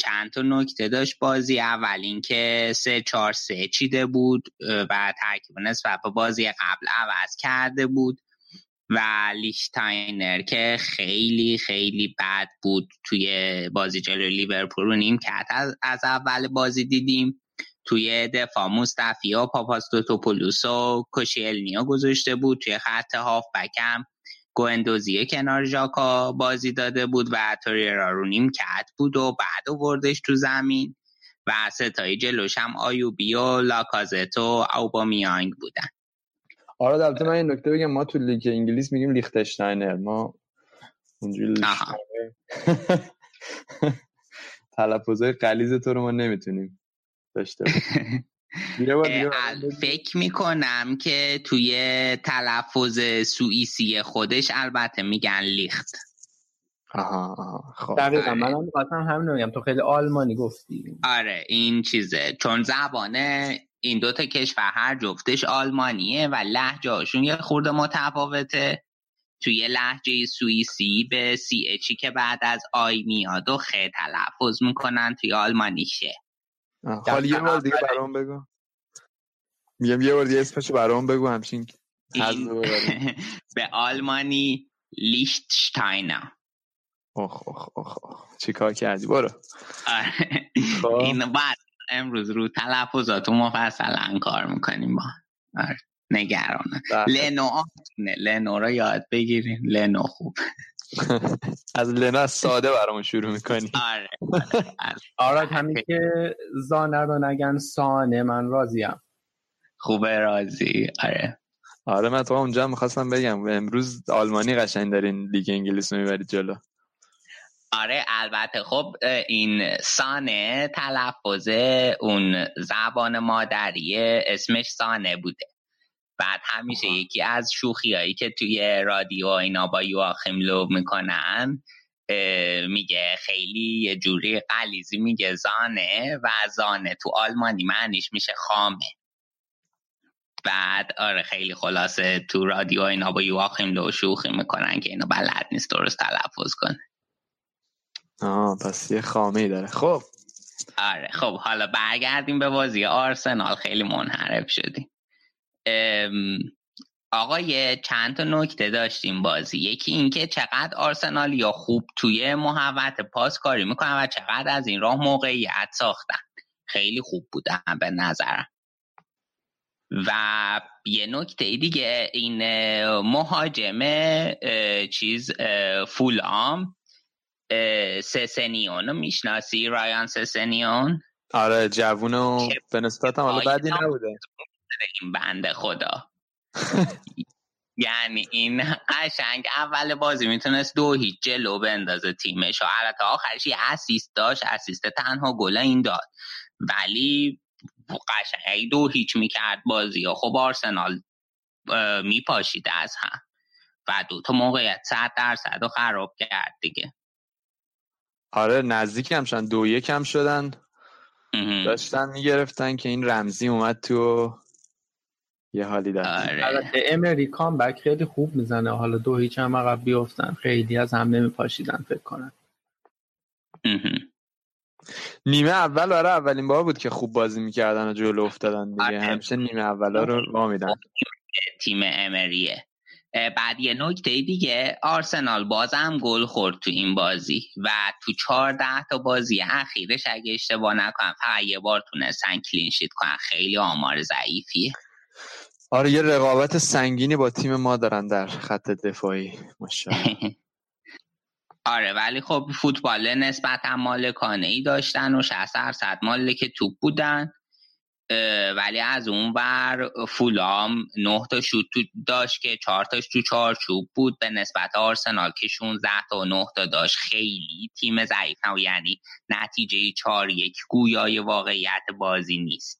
چند تا نکته داشت بازی اول اینکه سه چهار سه چیده بود و ترکیب نسبت به بازی قبل عوض کرده بود. و لیشتاینر که خیلی خیلی بد بود توی بازی جلو لیورپول رو نیمکت کرد. از اول بازی دیدیم. توی دفاع مصطفی و پاپاستاتوپولوس و کوشیلنی گذاشته بود توی خط هاف بکم. گوندوزی کنار ژاکا بازی داده بود و توریرا رو نیمکت بود و بعد وردش تو زمین. و ستایی جلوش هم آیوبی و لاکازت و اوبامیانگ بودن. آره البته من این نکته بگم ما تو لیگ انگلیس میگیم لیختشتاینر ما اونجوری تلفظهای قلیز تو رو ما نمی‌تونیم داشته فکر می‌کنم که توی تلفظ سوئیسی خودش البته میگن لیخت. آها خب. دقیقا. آره. من هم همین میگم تو خیلی آلمانی گفتی. آره این چیزه. چون زبانه این دوتا کشور هر جفتش آلمانیه و لحجه یه خورده متفاوته. توی لحجه سوئیسی به سی اچی که بعد از آی میاد و خیلی تلفظ می‌کنن توی آلمانیشه. حالا یه بار دیگه برام بگو. میگم یه بار دیگه اسمشو برام بگو همچین به آلمانی لیشتشتاینا. اخ اخ اخ چی کار کردی؟ برو. آره. خب. این بعد امروز رو تلفظات مفصلا کار می‌کنیم با. آره. نگرانه. بله. لنو آتونه لنو رو یاد بگیریم. لنو خوب. از لنا ساده برامون شروع می‌کنی. آره آره همین که زانه رو نگن سانه من راضیم. خوبه راضی. آره. آره من تو اونجا می‌خواستم بگم. امروز آلمانی قشنگ دارین لیگ انگلیس رو می‌برید جلو. آره البته. خب این سانه تلفظ اون زبان مادریه اسمش سانه بوده. بعد همیشه یکی از شوخی که توی رادیو اینا با یواخیم لوب می‌کنن میگه خیلی یه جوری قلیزی میگه زانه و زانه تو آلمانی معنیش میشه خامه. بعد آره خیلی خلاصه تو رادیو اینا با یواخیم لو شوخی می‌کنن که اینو بلد نیست درست تلفظ کنه. آه پس یه خامه داره. خب. آره خب حالا برگردیم به بازی آرسنال خیلی منحرف شدیم. آقا یه چند تا نکته داشتیم بازی. یکی اینکه چقدر آرسنال یا خوب توی محوت پاس کاری می‌کنن و چقدر از این راه موقعیت ساختن. خیلی خوب بودن به نظرم. و یه نکته دیگه این مهاجم چیز فولام. سسنیون رو می‌شناسی؟ رایان سسنیون؟ آره جوون و به نسبت حالا بدی نبوده. این بنده خدا. یعنی این قشنگ اول بازی می‌تونست دو هیچ جلو بندازه تیمش و البته آخرش یه اسیست داشت اسیست تنها گل این داد. ولی قشنگ دو هیچ می‌کرد بازی و خب آرسنال میپاشید از هم. و دو تا موقعیت صد درصد و خراب کرد دیگه. آره نزدیک هم شدن دو یک هم شدن. داشتن می‌گرفتن که این رمزی اومد تو یه حالی داد آره. امری بک خیلی خوب می‌زنه. حالا دو هیچ هم عقب بیفتن. خیلی از هم نمیپاشیدن فکر کنن نیمه اول برای اولین بار بود که خوب بازی می‌کردن و جلو افتادن دیگه. آره. همیشه نیمه اول رو وامیدن تیم امریه. بعد یه نکته دیگه. آرسنال بازم گل خورد تو این بازی و تو چهارده تا بازی اخیرش اگه اشتباه نکنم فقط یه بار تونستن کلینشیت کنن. خیلی آمار ضعیفیه. آره یه رقابت سنگینی با تیم ما دارن در خط دفاعی. آره ولی خب فوتبال نسبتا مالکانه ای داشتن و 60 درصد مالک توپ بودن. ولی از اون بر فولام نه تا شوت داشت که چهار تاش تو چارچوب بود. به نسبت آرسنال که 16 تا و 9 تا داشت. خیلی تیم ضعیف و یعنی نتیجه 4 یک گویای واقعیت بازی نیست.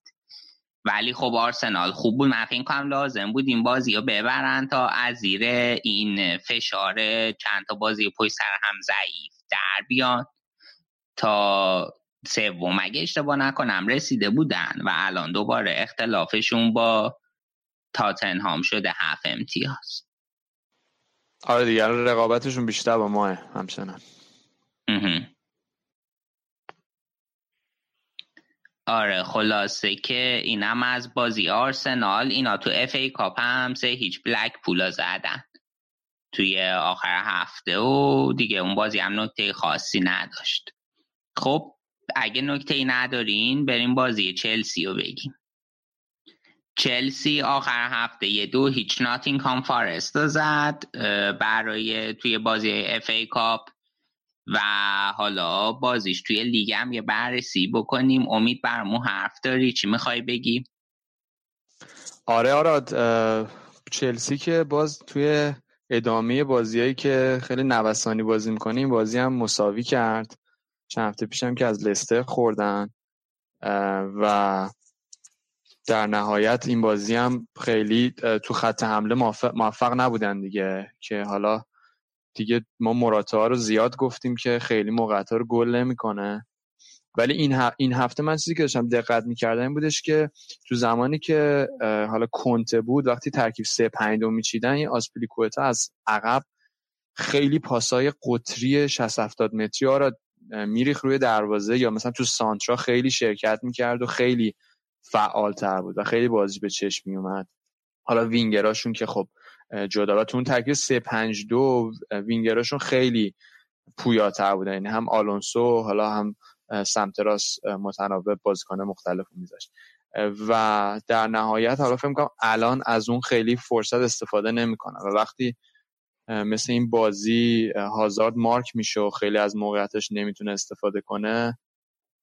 ولی خب آرسنال خوب بود. من فکر کنم لازم بود این بازی رو ببرن تا از زیر این فشار چند تا بازی پشت سر هم ضعیف در بیان تا سوم. اگه اشتباه نکنم رسیده بودن و الان دوباره اختلافشون با تاتنهام شده هفت امتیاز. آره دیگر رقابتشون بیشتر با ماه همچنان. آره خلاصه که اینم از بازی آرسنال اینا تو اف ای کاپ هم سه هیچ بلک پولا زدن. توی آخر هفته و دیگه اون بازی هم نکته خاصی نداشت. خب اگه نکته ای ندارین بریم بازی چلسی رو بگیم. چلسی آخر هفته یه دو هیچ ناتینگهام فارست زد برای توی بازی اف ای کاپ و حالا بازیش توی لیگ هم یه بررسی بکنیم. امید برامون حرف داری؟ چی می‌خوای بگی؟ آره آراد چلسی که باز توی ادامه بازیایی که خیلی نوسانی بازی می‌کنیم بازی هم مساوی کرد. چند هفته پیشم که از لستر خوردن. و در نهایت این بازی هم خیلی تو خط حمله موفق, نبودن دیگه که حالا دیگه ما مراته ها رو زیاد گفتیم که خیلی موقعیت رو گل نمی‌کنه. ولی این, این هفته من چیزی که داشتم دقت می‌کردم این بودش که تو زمانی که حالا کنته بود وقتی ترکیب سه پنج دو میچیدن این آسپلیکوتا از عقب خیلی پاسای قطری 60 70 متری ها را میریخ روی دروازه یا مثلا تو سانترا خیلی شرکت می‌کرد و خیلی فعال تر بود و خیلی بازی به چشم میومد حالا وینگراشون که خب جدا و تو اون ترکیب 3 5 2 وینگراشون خیلی پویاتر بودن. یعنی هم آلونسو حالا هم سمت راست متناوب بازیکن مختلف میذاشت. و در نهایت حالا فکر کنم الان از اون خیلی فرصت استفاده نمی‌کنه و وقتی مثل این بازی هازارد مارک میشه و خیلی از موقعیتش نمی‌تونه استفاده کنه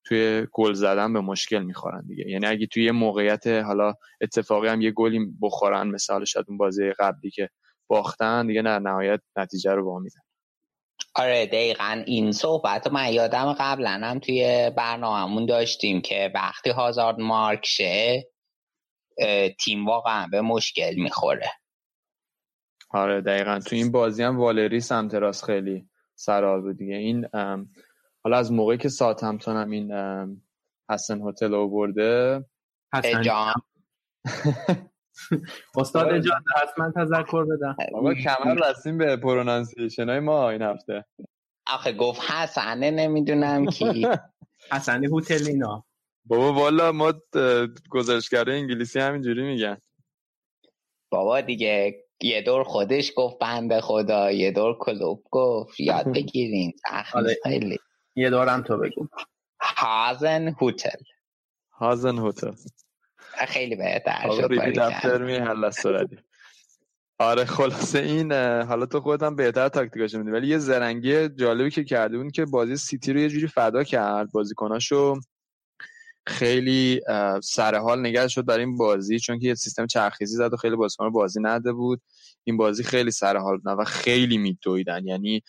توی گل زدن به مشکل می‌خورن دیگه. یعنی اگه توی یه موقعیت حالا اتفاقی هم یه گلی بخورن مثال شاید اون بازی قبلی که باختن دیگه در نهایت نتیجه رو با میدن آره دقیقا این صحبت من یادم قبلا هم توی برنامهمون داشتیم که وقتی هازارد مارک شه تیم واقعا به مشکل می‌خوره. آره دقیقا. تو این بازی هم والری سمت راست خیلی سرال بود دیگه. این حالا از موقعی که ساعت هم این حسن هتل رو برده. حسن استاد اجازه هست من تذکر بدم. ما کمر رسیم به پرونانسیشن های ما این هفته. آخه گفت حسنه نمی‌دونم کی. حسنی هوتلینا بابا والا ما گزارشگره انگلیسی همینجوری میگن. بابا دیگه یه دور خودش گفت بنده خدا یه دور کلوب گفت. یاد بگیرین. آره. خیلی. یه دورم تو بگو. هازن هوتل هازن هوتل خیلی بهتر شد آره خلاصه این حالا تو خودت بهتر تاکتیکاش میدی ولی یه زرنگی جالبی که کرده بود که بازی سیتی رو یه جوری فدا کرد بازیکناشو خیلی سر حال نگه شد برای این بازی چون که یه سیستم چرخیزی زد و خیلی بازیکن بازی نده بود. این بازی خیلی سر حال بود و خیلی میدویدن. یعنی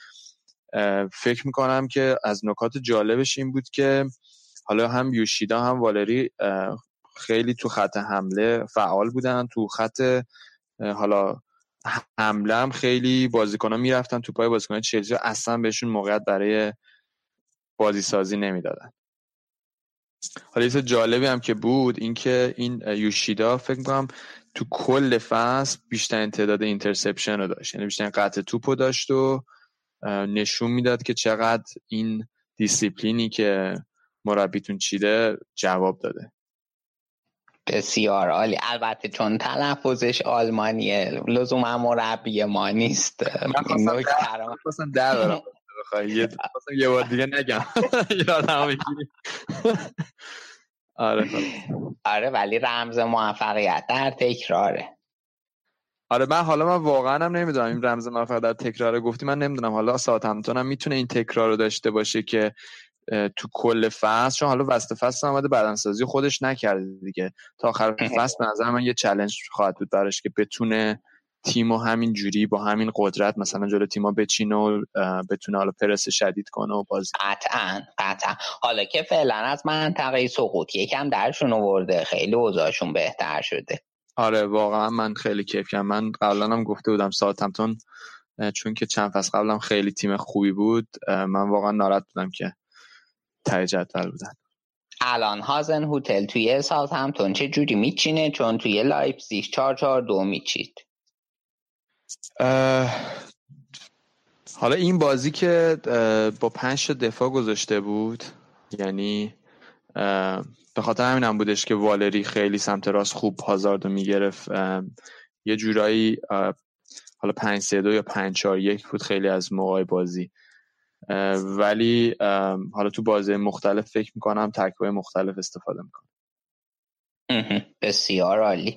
فکر می‌کنم که از نکات جالبش این بود که حالا هم یوشیدا هم والری خیلی تو خط حمله فعال بودن. تو خط حالا حمله هم خیلی بازیکن ها می‌رفتن تو پای بازیکن چلسی اصلا بهشون موقعیت برای بازی سازی نمی‌دادن. حالا یه جالبی هم که بود اینکه این یوشیدا فکر می‌کنم تو کل فصل بیشترین تعداد اینترسپشن رو داشت. یعنی بیشترین قطع توپ رو داشت و نشون می‌داد که چقدر این دیسیپلینی که مربیتون چیده جواب داده. بسیار عالی. البته چون تلفظش آلمانیه لزوما مربی ما نیست. خواستم در یه بار دیگه نگم. یادم آره آره ولی رمز موفقیت در تکراره. آره من حالا من واقعا هم نمی‌دونم. این رمز موفقیت در تکرار گفتی من نمی‌دونم. حالا ساعت هم می‌تونه این تکرار رو داشته باشه که تو کل فصل چون حالا وسط فصل آمده بدنسازی خودش نکرده دیگه. تا آخر فصل به نظر من یه چلنج خواهد بود براش که بتونه تیمو همین جوری با همین قدرت مثلا جلو تیما بچینه و بتونه حالا پرس شدید کنه و بازی قطعا قطعا. حالا که فعلا از منطقه سقوط یکم درشون آورده خیلی اوضاعشون بهتر شده. آره واقعا من خیلی کیف کردم من قبلا هم گفته بودم ساوتهمپتون چون که چند فصل قبلم خیلی تیم خوبی بود من واقعا ناراحت بودم که ته جدول بودن. الان هازنهوتل توی ساوتهمپتون چه جوری میچینه؟ چون توی لایپزیگ 4 4 دو میچید. حالا این بازی که با پنج دفاع گذاشته بود یعنی به خاطر همین هم بودش که والری خیلی سمت راست خوب هازاردو می‌گرفت. یه جورایی حالا پنج سه دو یا پنج چار یک بود خیلی از موقع بازی. ولی حالا تو بازی مختلف فکر می‌کنم تکوه مختلف استفاده می‌کنم بسیار عالی.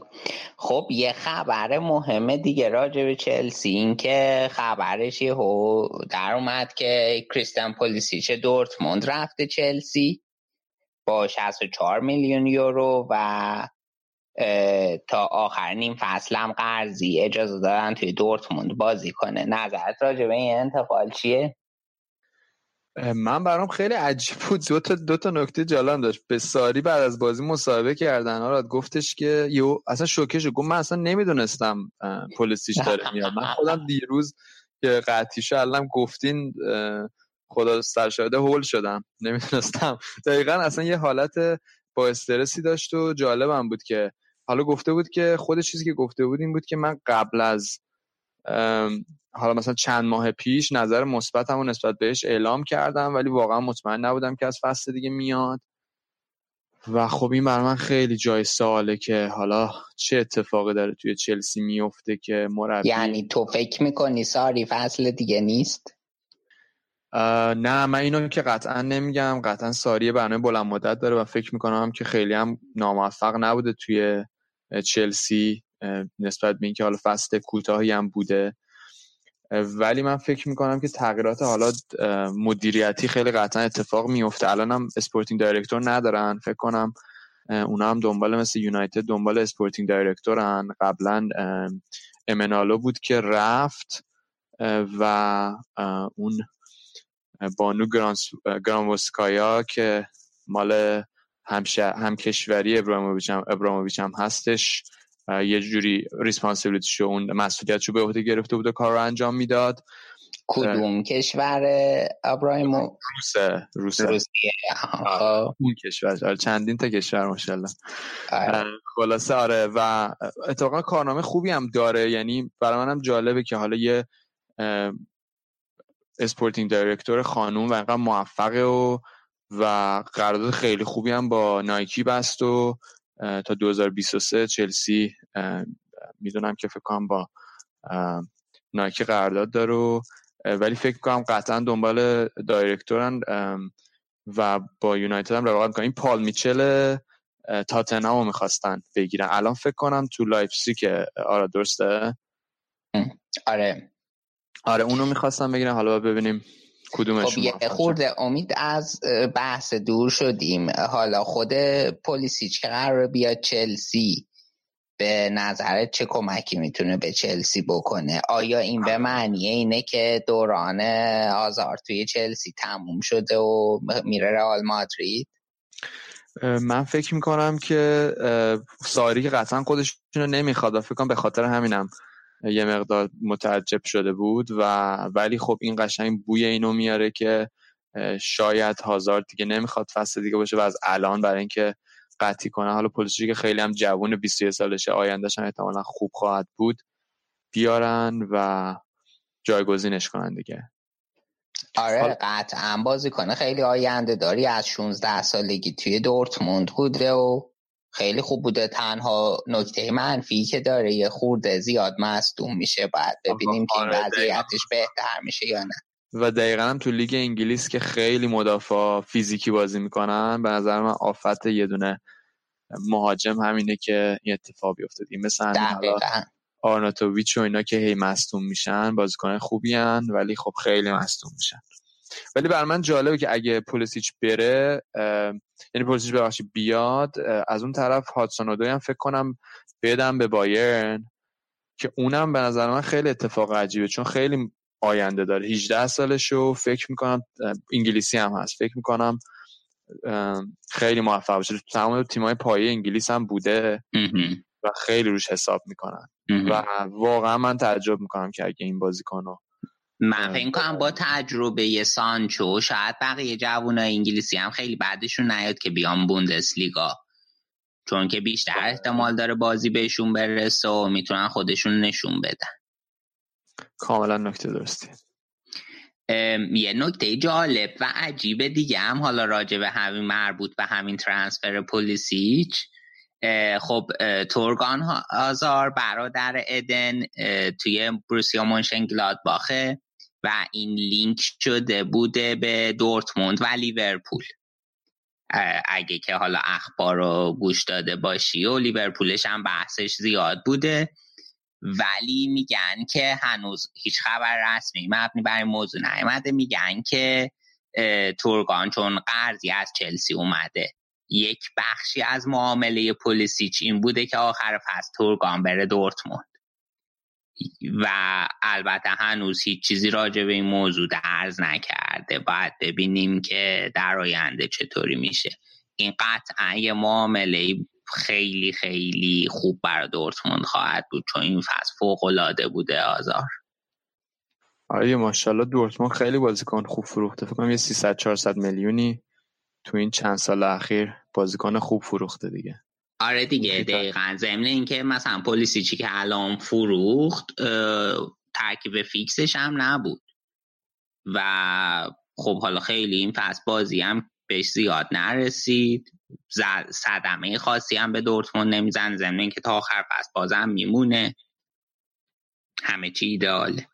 خب یه خبر مهمه دیگه راجع به چلسی این که خبرش یه در اومد که کریستیان پولیسیچ دورتموند رفته چلسی. با 64 میلیون یورو و تا آخر نیم فصل هم قرضی اجازه دارن توی دورتموند بازی کنه. نظرت راجع به این انتقال چیه؟ من برام خیلی عجیب بود. دو تا دو تا نکته جالب داشت. به ساری بعد از بازی مصاحبه کردن. آراد گفتش که یو اصلا شوکه گفت من اصلا نمی‌دونستم پلیسیش داره میاد. من خودم دیروز که قطعی علم گفتین خدا سر شده هول شدم. نمی‌دونستم. دقیقا اصلا یه حالت با استرسی داشت و جالبم بود که حالا گفته بود که خود چیزی که گفته بود این بود که من قبل از حالا مثلا چند ماه پیش نظر مثبتمو نسبت بهش اعلام کردم ولی واقعا مطمئن نبودم که از فصل دیگه میاد. و خب این بر من خیلی جای سواله که حالا چه اتفاقی داره توی چلسی میفته که مربی یعنی تو فکر می‌کنی ساری فصل دیگه نیست؟ نه من اینو که قطعا نمیگم. قطعا ساری برنامه بلند مدت داره و فکر می‌کنم که خیلی هم ناموفق نبوده توی چلسی نسبت به اینکه حالا فصل کوتاهی هم بوده. ولی من فکر می‌کنم که تغییرات حالا مدیریتی خیلی قطعا اتفاق میفته الان هم sporting director ندارن. فکر کنم اونا هم دنبال مثل یونایتد دنبال sporting director ن. قبلا امنالو بود که رفت و اون بانو گرانوسکایا که مال هم کشوری ابراهیموویچ هم, هستش. یه جوری شو اون مسئولیتشو به عهده گرفته بود و کار رو انجام می‌داد. کدوم کشور ابراهیم؟ روسه. روسه. روسیه. اون کشور. آره چندین تا کشور ماشاءالله. آره. خلاصه آره و اتفاقا کارنامه خوبی هم داره. یعنی برای منم جالبه که حالا یه sporting director خانوم و انقدر موفقه و و قرارداد خیلی خوبی هم با نایکی بست و تا 2023 چلسی می‌دونم که فکر کنم با نایکی قرارداد داره ولی فکر کنم قطعا دنبال director ن و با یونایتد هم رقابت می‌کنن. این پال میچل تاتنهام می‌خواستن بگیرن. الان فکر کنم تو لایپسی که آره درسته؟ آره. آره اونو می‌خواستم بگیرم. حالا ببینیم کدومشون خب خورده امید از بحث دور شدیم. حالا خود پلیسیچ که قرار بیاد چلسی؟ به نظرت چه کمکی می‌تونه به چلسی بکنه؟ آیا این به معنی اینه که دوران آزار توی چلسی تموم شده و میره رئال مادرید؟ من فکر می‌کنم که ساری که قطعا خودش نمی‌خواد و فکر کنم به خاطر همینم یه مقدار متعجب شده بود و ولی خب این قشنگ بوی اینو میاره که شاید هازارد دیگه نمی‌خواد فصل دیگه باشه و از الان برای اینکه قطعی کنه. حالا پلیسی که خیلی هم جوون 21 سالشه آیندهش هم احتمالا خوب خواهد بود. بیارن و جایگزینش کنن دیگه. آره قطعا بازی کنه. خیلی آینده داری. از 16 سالگی توی دورتموند بوده و خیلی خوب بوده. تنها نکته منفی که داره یه خورده زیاد مصدوم میشه. بعد ببینیم که این آره، وضعیتش بهتر میشه یا نه. و دقیقا هم تو لیگ انگلیس که خیلی مدافع فیزیکی بازی می‌کنن به نظر من آفت یه دونه مهاجم همینه که این اتفاق بیفته. این مثل آرناتوویچ و اینا که هی مصدوم میشن بازیکن خوبی هن ولی خب خیلی مصدوم میشن. ولی بر من جالبه که اگه پولیسیچ بره یعنی پولیسیچ ببخشید بیاد از اون طرف هاتسون هم فکر کنم بدم به بایرن که اونم به نظر من خیلی اتفاق عجیبه چون خیلی آینده داره. 18 سالشو فکر می‌کنم انگلیسی هم هست. فکر می‌کنم خیلی موفق باشه. تمام تیمای پایه انگلیس هم بوده و خیلی روش حساب می‌کنن. و واقعا من تعجب می‌کنم که اگه این بازیکن من فکر کنم با تجربه سانچو شاید بقیه جوانای انگلیسی هم خیلی بعدشون نیاد که بیان لیگا چون که بیشتر احتمال داره بازی بهشون برسه و می‌تونن خودشون نشون بدن. کاملا نکته درستی. یه نکته جالب و عجیب دیگه هم حالا راجع به همین مربوط به همین ترانسفر پولیسیچ. خب تورگان آزار برادر ادن توی بروسیا باخه و این لینک شده بوده به دورتموند و لیورپول. اگه که حالا اخبار رو گوش داده باشی و لیورپولش هم بحثش زیاد بوده ولی میگن که هنوز هیچ خبر رسمی مبنی بر موضوع نیومده میگن که تورگان چون قرضی از چلسی اومده. یک بخشی از معامله پلیسیچ این بوده که آخر فصل تورگان بره دورتموند. و البته هنوز هیچ چیزی راجع به این موضوع درز نکرده. باید ببینیم که در آینده چطوری میشه. این قطعا یه معامله خیلی خیلی خوب برای دورتموند خواهد بود چون این فصل فوق العاده بوده آزار. آره ماشاءالله دورتموند خیلی بازیکن خوب فروخته. فکر کنم یه 300 400 میلیونی تو این چند سال اخیر بازیکن خوب فروخته دیگه. آره دیگه دقیقا. ضمن اینکه مثلا پلیسیچی که الان فروخت ترکیب فیکسش هم نبود. و خب حالا خیلی این فصل بازی هم بهش زیاد نرسید. صدمه خاصی هم به دورتموند نمیزن ضمن اینکه تا آخر فصل بازم میمونه. همه چی ایدئاله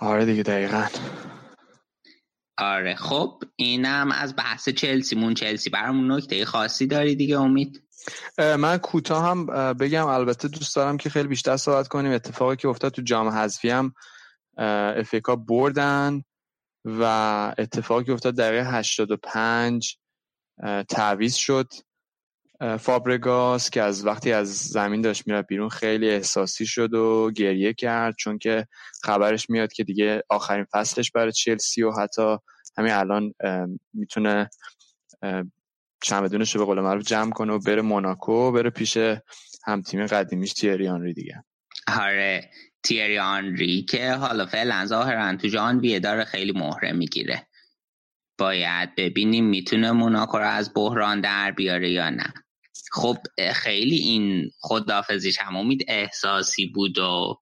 آره دیگه دقیقا. آره خب اینم از بحث چلسی مون چلسی برامون نکته خاصی داری دیگه امید؟ من کوتاه هم بگم البته دوست دارم که خیلی بیشتر صحبت کنیم. اتفاقی که افتاد تو جام حذفی هم افریقا بردن و اتفاقی که افتاد دقیقه 85 تعویض شد. فابرگاس که از وقتی از زمین داشت میره بیرون خیلی احساسی شد و گریه کرد چون که خبرش میاد که دیگه آخرین فصلش برای چلسی و حتی همین الان می‌تونه چمدونش رو به قول معروف جمع کنه و بره موناکو بره پیش هم تیم قدیمیش تیری آنری دیگه. آره تیری آنری که حالا فعلا ظاهرا تو جان داره خیلی مهره می‌گیره. باید ببینیم می‌تونه موناکو رو از بحران در بیاره یا نه. خب خیلی این خدافزیش هم امید احساسی بود و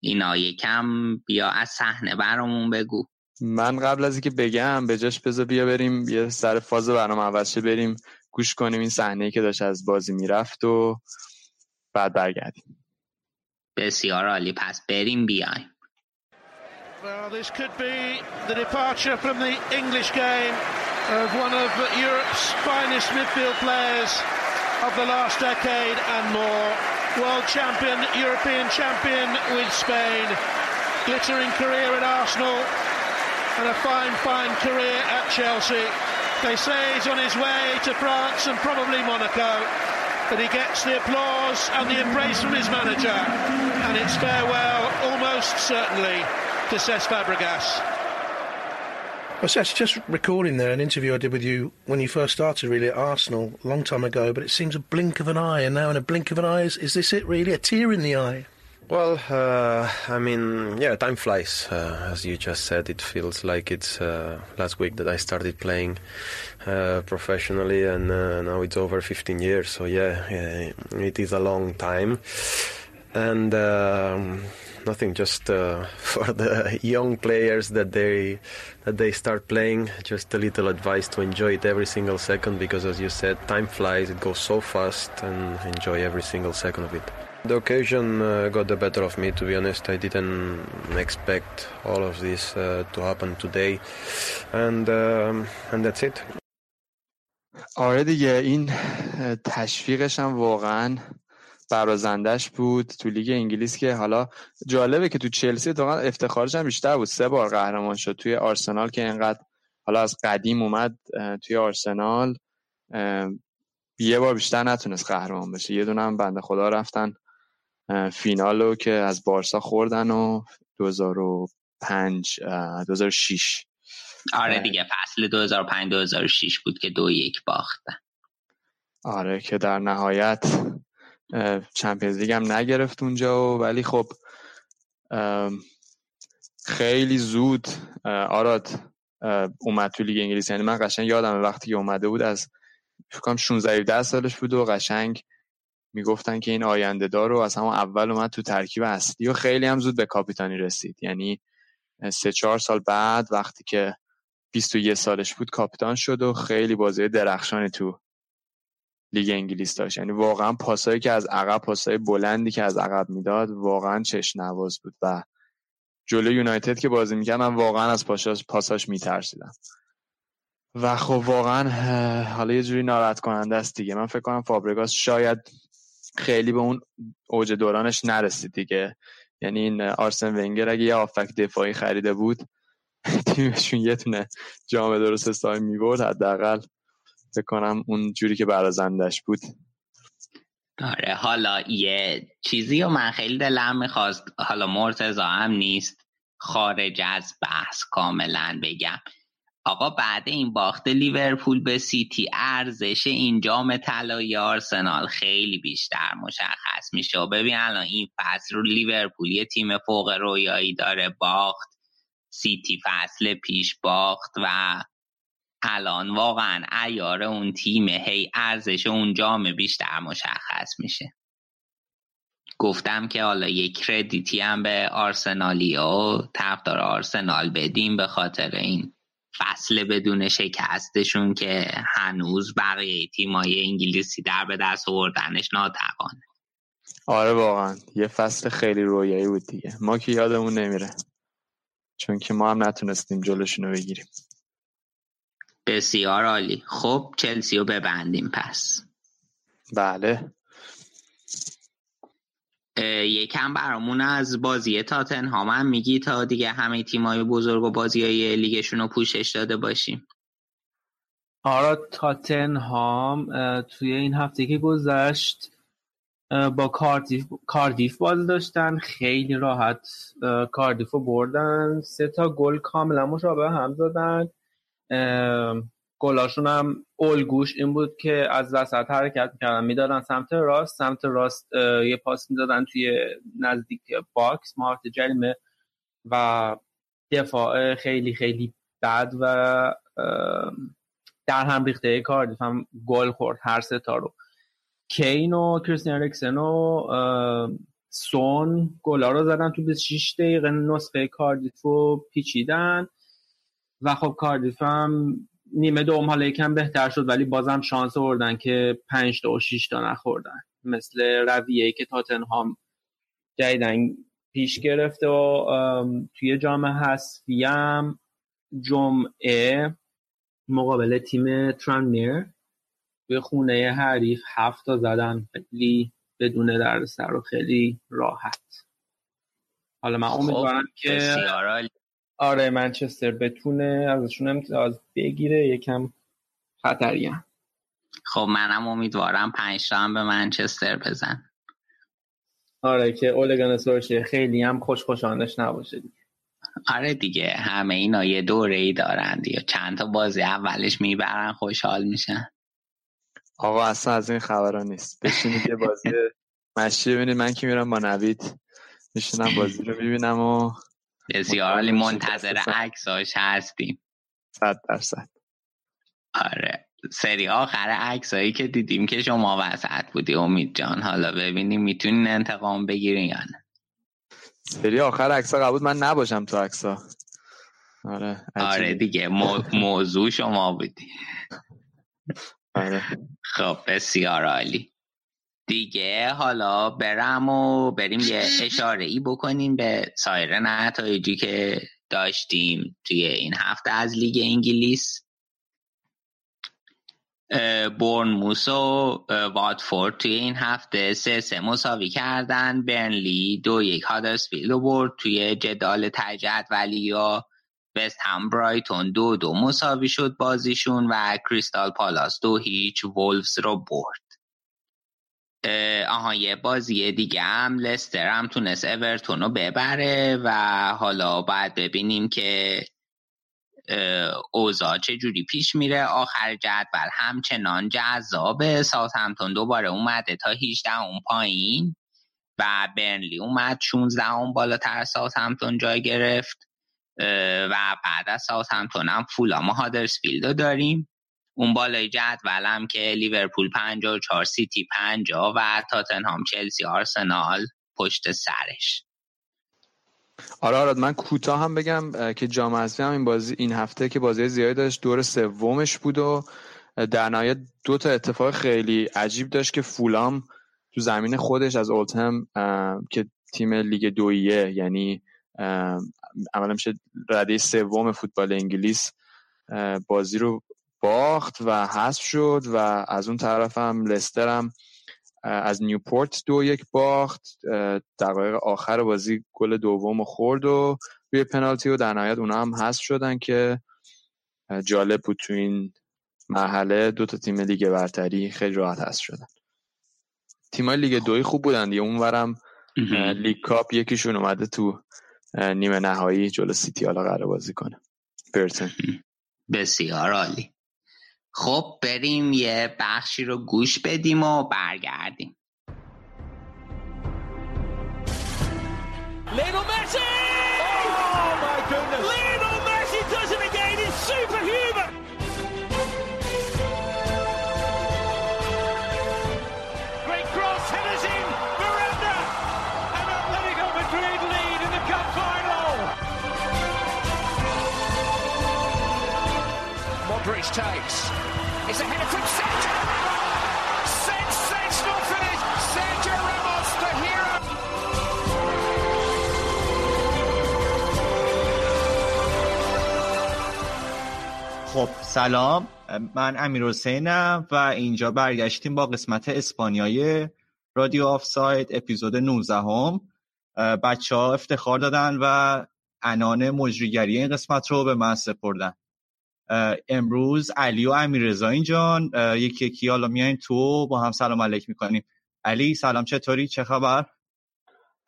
اینا یکم بیا از صحنه برامون بگو. من قبل از اینکه بگم به جاش بذار بیا بریم یه سر فاز برنامه عوض بریم گوش کنیم این صحنه که داشت از بازی می‌رفت و بعد برگردیم بسیار عالی پس بریم بیایم Well, this could be the departure from the English game of one of Europe's finest midfield players of the last decade and more. World champion, European champion with Spain, glittering career at Arsenal, and a fine, fine career at Chelsea. They say he's on his way to France and probably Monaco, but he gets the applause and the embrace from his manager, and it's farewell almost certainly to Cesc Fabregas. I was just recalling there an interview I did with you when you first started, really, at Arsenal, a long time ago, but it seems a blink of an eye, and now in a blink of an eye, is, is this it, really? A tear in the eye? Well, uh, I mean, yeah, time flies. Uh, as you just said, it feels like it's uh, last week that I started playing uh, professionally, and uh, now it's over 15 years. So yeah, it is a long time, and um, nothing. Just uh, for the young players that they that they start playing, just a little advice to enjoy it every single second, because as you said, time flies. It goes so fast, and enjoy every single second of it. The occasion uh, got the better of me, to be honest. I didn't expect all of this uh, to happen today, and um, and that's it. آره دیگه این تشویقش هم واقعا برازندش بود. تو لیگ انگلیس که حالا جالبه که تو چلسی اتفاقا افتخارش هم بیشتر بود. سه بار قهرمان شد توی آرسنال که اینقدر حالا از قدیم اومد توی آرسنال یه بار بیشتر نتونست قهرمان بشه. یه دونه هم بنده خدا رفتن. فینالو که از بارسا خوردن و 2005 2006 آره دیگه فصل 2005 2006 بود که دو یک باختن. آره که در نهایت چمپیونز لیگ هم نگرفت اونجا و ولی خب خیلی زود آراد اومد تو لیگ انگلیس. یعنی من قشنگ یادم وقتی که اومده بود از فکر کنم 16 17 سالش بود و قشنگ می‌گفتن که این آینده دار رو از همون اول اومد تو ترکیب اصلی و خیلی هم زود به کاپیتانی رسید. یعنی سه چهار سال بعد وقتی که 21 سالش بود کاپیتان شد و خیلی بازی درخشانی تو لیگ انگلیس داشت. یعنی واقعا پاسایی که از عقب پاسای بلندی که از عقب می‌داد واقعا چشم نواز بود و جلو یونایتد که بازی می‌کرد من واقعا از پاساش, پاساش میترسیدم. و خب واقعا حالا یه جوری ناراحت کننده است دیگه. من فکر کنم فابرگاس شاید خیلی به اون اوج دورانش نرسید دیگه. یعنی این آرسن ونگر اگه یه آفک دفاعی خریده بود تیمشون یه تونه جام درست حسابی می‌برد حداقل فکر کنم اون جوری که برازندش بود. آره حالا یه چیزی و من خیلی دلم می‌خواست حالا مرتزا هم نیست خارج از بحث کاملا بگم. آقا بعد این باخت لیورپول به سیتی ارزش این جام طلایی آرسنال خیلی بیشتر مشخص میشه. و ببین الان این فصل رو لیورپول یه تیم فوق رویایی داره باخت. سیتی فصل پیش باخت و الان واقعا ایار اون تیم هی ارزش اون جام بیشتر مشخص میشه. گفتم که حالا یک کردیتی هم به آرسنالی و طرفدار آرسنال بدیم به خاطر این. فصل بدون شکستشون که هنوز بقیه تیمای انگلیسی در به دست آوردنش ناتوانه آره واقعا. یه فصل خیلی رویایی بود دیگه. ما که یادمون نمیره. چون که ما هم نتونستیم جلوشونو بگیریم. بسیار عالی. خب چلسی رو ببندیم پس. بله. یکم برامون از بازی تاتن هم میگی تا دیگه همه تیمای بزرگ و بازی های لیگشون رو پوشش داده باشیم؟ آره تاتنهام توی این هفته که گذشت با کاردیف, کاردیف باز داشتن خیلی راحت کاردیف رو بردن. سه تا گل کاملا مشابه هم زدن. گلاشون هم الگوش این بود که از وسط حرکت می‌کردن. می‌دادن سمت راست سمت راست یه پاس می‌دادن توی نزدیک box محوطه جریمه و دفاع خیلی خیلی بد و در هم ریخته کاردیف. هم گل خورد هر سه تا رو. کین و کریستیان رکسن و سون گلا رو زدن تو 26 دقیقه نسخه کاردیف رو پیچیدن. و خب کاردیف هم نیمه دوم حالا یکم بهتر شد ولی بازم شانس آوردن که 5 تا و 6 تا نخوردن. مثل رویه که تاتنهام جدیدن پیش گرفته و توی جام حذفی هم جمعه مقابل تیم ترانمیر به خونه حریف هفت تا زدن. خیلی بدون دردسر و خیلی راحت. حالا من خب، امیدوارم که آره منچستر بتونه ازشون امتیاز بگیره یکم خطری هم. خب منم امیدوارم پنج به منچستر بزن. آره که اولگان سورشه خیلی هم خوش خوشانش نباشه دیگه. آره دیگه همه اینا یه دوره ای دارن دیگه. چند تا بازی اولش می‌برن خوشحال میشن. آقا اصلا از این خبرها نیست. بشینید یه بازی مشی ببینید. من که میرم با نوید. میشینم بازی رو می‌بینم و بسیار عالی منتظر عکساش هستیم. صد درصد. آره. سری آخر عکسایی که دیدیم که شما وسط بودی امید جان. حالا ببینیم می‌تونین انتقام بگیرین یا نه. سری آخر عکس قبول من نباشم تو عکسا آره آره دیگه موضوع شما بودی. آره. خب بسیار عالی. دیگه. حالا برم و بریم یه اشاره ای بکنیم به سایر نتایجی که داشتیم توی این هفته از لیگ انگلیس. بورنموس و واتفورد توی این هفته سه سه مساوی کردن. برنلی دو یک هادرسفیلد رو برد توی جدال تجد ولی یا وست هم برایتون دو دو مساوی شد بازیشون و کریستال پالاس دو هیچ وولفز رو برد. آها یه بازی دیگه هم لستر هم تونست اورتون رو ببره و حالا باید ببینیم که اوضاع چه جوری پیش میره. آخر جدول همچنان جذاب. ساوت همتون دوباره اومده تا 18 اون پایین و برنلی اومد 16 اون بالاتر. ساوت همتون جای گرفت و بعد از ساوت همتون هم فولام و هادرسفیلد رو داریم. اون بالای جدولم که لیورپول 54 سیتی 50 و تاتنهام چلسی آرسنال پشت سرش. آره آره من کوتاه هم بگم که جام حذفی هم این بازی این هفته که بازی زیادی داشت دور سومش بود و در نهایت دو تا اتفاق خیلی عجیب داشت که فولام تو زمین خودش از اولتم که تیم لیگ دویه یعنی عملا میشه رده سوم فوتبال انگلیس بازی رو باخت و حذف شد و از اون طرف هم لستر هم از نیوپورت دو یک باخت دقایق آخر بازی گل دوم خورد و روی پنالتی و در نهایت اونا هم حذف شدن که جالب بود تو این مرحله دو تا تیم لیگ برتری خیلی راحت حذف شدن. تیمای لیگ دوی خوب بودن دیگه. اونورم لیگ کاپ یکیشون اومده تو نیمه نهایی جلو سیتی حالا قرار بازی کنه. برتن بسیار عالی. خب بریم یه بخشی رو گوش بدیم و برگردیم. Takes. A header from Sergio Ramos. Sensational finish. Sergio Ramos, the hero. خب سلام من امیر حسینم و اینجا برگشتیم با قسمت اسپانیایی رادیو آف ساید اپیزود 19 هم بچه ها افتخار دادن و انان مجریگری این قسمت رو به من سپردن امروز علی و امیررضا اینجان یکی یکی حالا میایم تو با هم سلام علیک می‌کنیم. علی سلام چطوری؟ چه خبر؟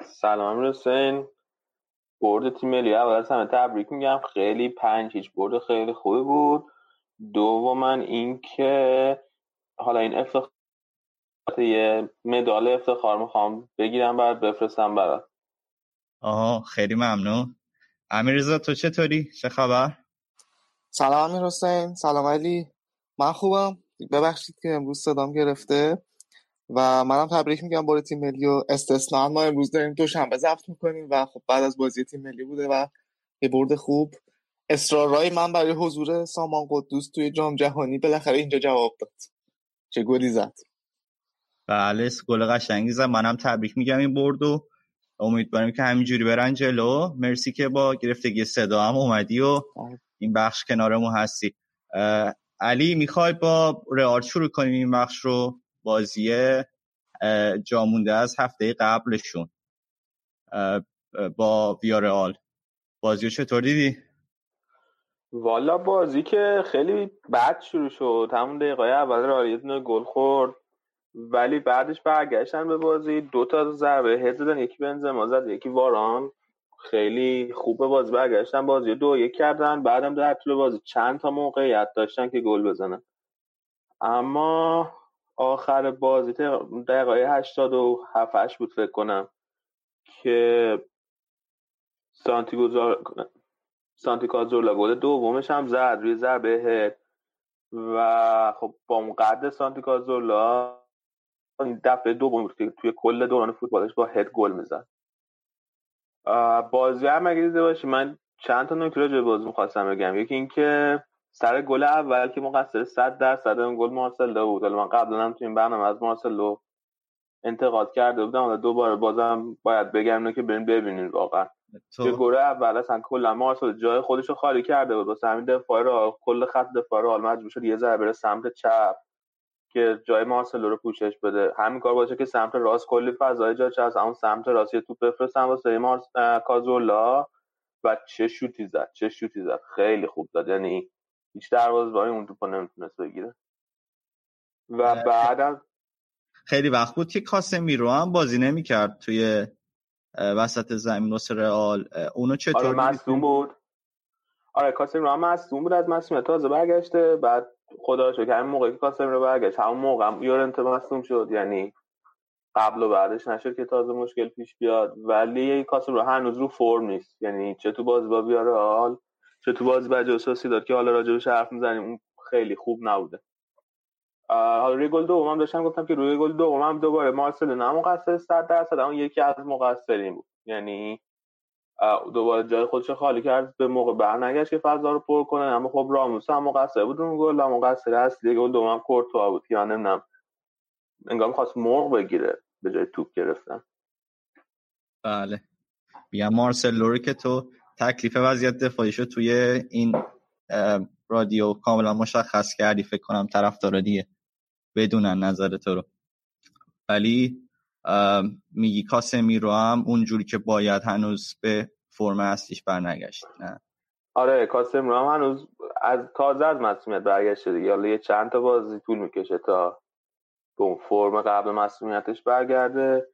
سلام امیر حسین. برد تیم ملی اول از همه تبریک میگم. خیلی پنج هیچ. برد خیلی خوبی بود. من اینکه حالا این افتخار یه مدال افتخار می‌خوام بگیرم بعد بفرستم برات. آها خیلی ممنون. امیرزا تو چطوری؟ چه خبر؟ سلام امیر حسین. سلام علی. من خوبم. ببخشید که امروز صدام گرفته و منم تبریک میگم برای تیم ملی و استثنا. ما امروز داریم دوشنبه ضبط می‌کنیم و خب بعد از بازی تیم ملی بوده و یه برد خوب. اصرارهای من برای حضور سامان قدوس توی جام جهانی بالاخره اینجا جواب داد. چه گلی زد. بله گل قشنگی زد. منم تبریک میگم این برد و امیدواریم که همینجوری برن جلو. مرسی که با گرفتگی صدا هم اومدی و بله. این بخش کنارمون هستی. علی می‌خوای با رئال شروع کنیم این بخش رو؟ بازی جامونده از هفته قبلشون. با ویارئال بازی رو چطور دیدی؟ والا بازی که خیلی بد شروع شد. همون دقیقه اول رئال گل خورد ولی بعدش برگشتن به بازی. دو تا ضربه هد زدن یکی بنزما زد یکی واران. خیلی خوب بازی. برگشتن بازی دو یک کردن بعدم در طول بازی چند تا موقعیت داشتن که گل بزنن. اما آخر بازی دقیقه 87 8 بود فکر کنم که سانتی گذار سانتی کازورلا گل دومش هم زد روی ضربه هد و خب با اون قد سانتی کازورلا این دفعه دوم بود که توی کل دوران فوتبالش با هد گل می‌زد. بازی هم اگه دیده باشی من چند تا نکته راجع بازی می‌خواستم بگم. یکی اینکه سر گل اول که مقصر 100 درصد اون گل مارسلو بود. حالا من قبلا هم تو این برنامه از مارسلو انتقاد کرده بودم. حالا دوباره بازم باید بگم که برین ببینین واقعا. که گل اول اصلا کلا مارسلو جای خودش رو خالی کرده بود. واسه همین دفاع رو کل خط دفاع رو مجبور شد یه ذره بره سمت چپ. که جای مارسلو رو پوشش بده. همین کار باشه که سمت راست کلی فضای جا از اون سمت راست یه توپ بفرستن واسه مارس کازولا و چه شوتی زد چه شوتی زد. خیلی خوب زد. یعنی هیچ دروازه‌بانی اون توپو نمی‌تونست بگیره. و بعد خیلی وقت بود که کاسمیرو هم بازی نمی‌کرد توی وسط زمین واسه رئال. اونو چطور آره مصدوم بود. آره کاسمیرو هم مصدوم بود. از مصدومیت تازه برگشته. بعد خدا شکر. همین موقعی که کاسم رو برگشت همون موقع هم یورنت مصدوم شد. یعنی قبل و بعدش نشد که تازه مشکل پیش بیاد. ولی کاسم رو هنوز رو فرم نیست. یعنی چه تو بازی با بیارال چه تو بازی با جوسوسی داد که حالا راجبش حرف می‌زنیم. اون خیلی خوب نبوده. حالا روی گل دوم هم داشتم گفتم که روی گل دوم هم دوباره مارسل نه مقصر 100 درصد اون یکی از مقصرین بود. یعنی دوباره جای خودش خالی کرد به موقع برنگشت که فضا رو پر کنه. اما خب راموس هم مقصر بود اون گل مقصر اصلی گل دوم کورتوا بود یا نمی‌دونم انگار خواست مرغ بگیره به جای توپ گرفتن. بله. بگم مارسلو رو که تو تکلیف وضعیت دفاعیشو توی این رادیو کاملا مشخص کردی فکر کنم طرفدارا دیگه بدونن نظر تو رو. ولی میگی کاسمی رو هم اونجوری که باید هنوز به فرم اصلیش برنگشت نه؟ آره کاسم رو هم هنوز از تازه از مسئولیت برگشته دیگه. حالا یه چند تا بازی طول می‌کشه تا به اون فرم قبل مسئولیتش برگرده.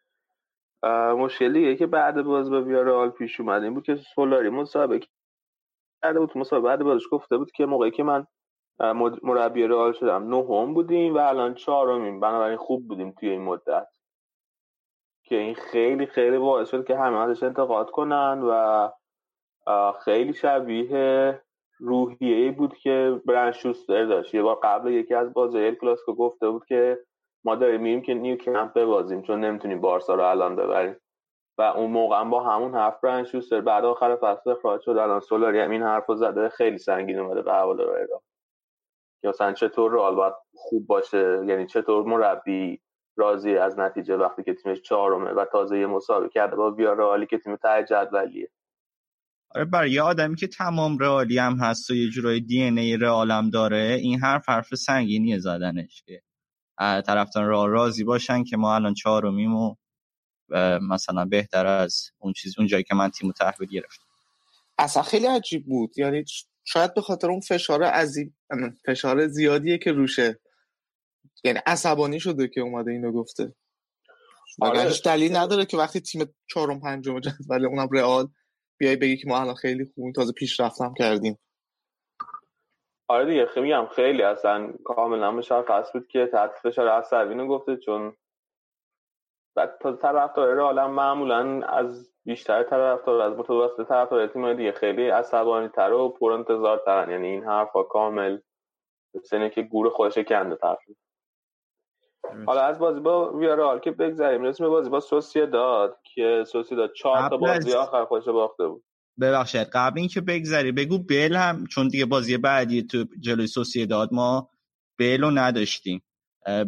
مشکلی که بعد باز به ویارال پیش اومد. این بود که سولاری مسابقه کرده بود. مسابقه بعد بازش گفته بود که موقعی که من مربی رئال شدم نهم بودیم و الان چهارمیم. بنابراین خوب بودیم توی این مدت. که این خیلی خیلی باعث شد که همه ازش انتقاد کنن و خیلی شبیه روحیه بود که برن شوستر داشت. یه بار قبل یکی از بازی کلاسیکو گفته بود که ما داریم میریم که نیو کمپ ببازیم چون نمی‌تونیم بارسا رو الان ببریم. و اون موقع با همون حرف برن شوستر. بعد آخر فصل اخراج شد. الان سولاری هم این حرف رو زده. خیلی سنگین اومده به حوال رو که مثلا چطور رئال باید خوب باشه؟ یعنی چطور مربی راضی از نتیجه وقتی که تیمش چهارمه و تازه یه مسابقه کرده با رئالی که تیم ته جدولیه. آره برای یه آدمی که تمام رئالی هم هست و یه جورای دی ان ای رئالم داره این حرف حرف سنگینیه زدنش که. طرفدار رئال راضی باشن که ما الان چهارمیم و مثلا بهتر از اون چیز اون جایی که من تیمو تحویل گرفتم. اصلا خیلی عجیب بود. یعنی شاید به خاطر اون فشار عزیب فشار زیادیه که روشه. یعنی عصبانی شده که اومده اینو گفته. آره. هیچ دلیل نداره که وقتی تیم چهارم پنجم جدول اونم رئال بیای بگی که ما الان خیلی خوب تازه پیشرفتم کردیم. آره دیگه خیلی میگم خیلی اصلا کاملا مشخص بود که تحت فشار عصبی گفته چون تا طرفدار رئال معمولا از بیشتر طرفدار از متوسط طرفدار تیم دیگه خیلی عصبانی تر و پر انتظار ترن یعنی این حرفا کامل سنه که گور خودش کنده طرف. حالا از بازی با ویارال که بگذاریم رسم بازی با سوسیه داد که سوسیه داد چهار تا بازی آخر خودش باخته بود. ببخشید قبل اینکه بگذری بگو بل هم چون دیگه بازی بعدی تو جلوی سوسیه داد ما بل رو نداشتیم.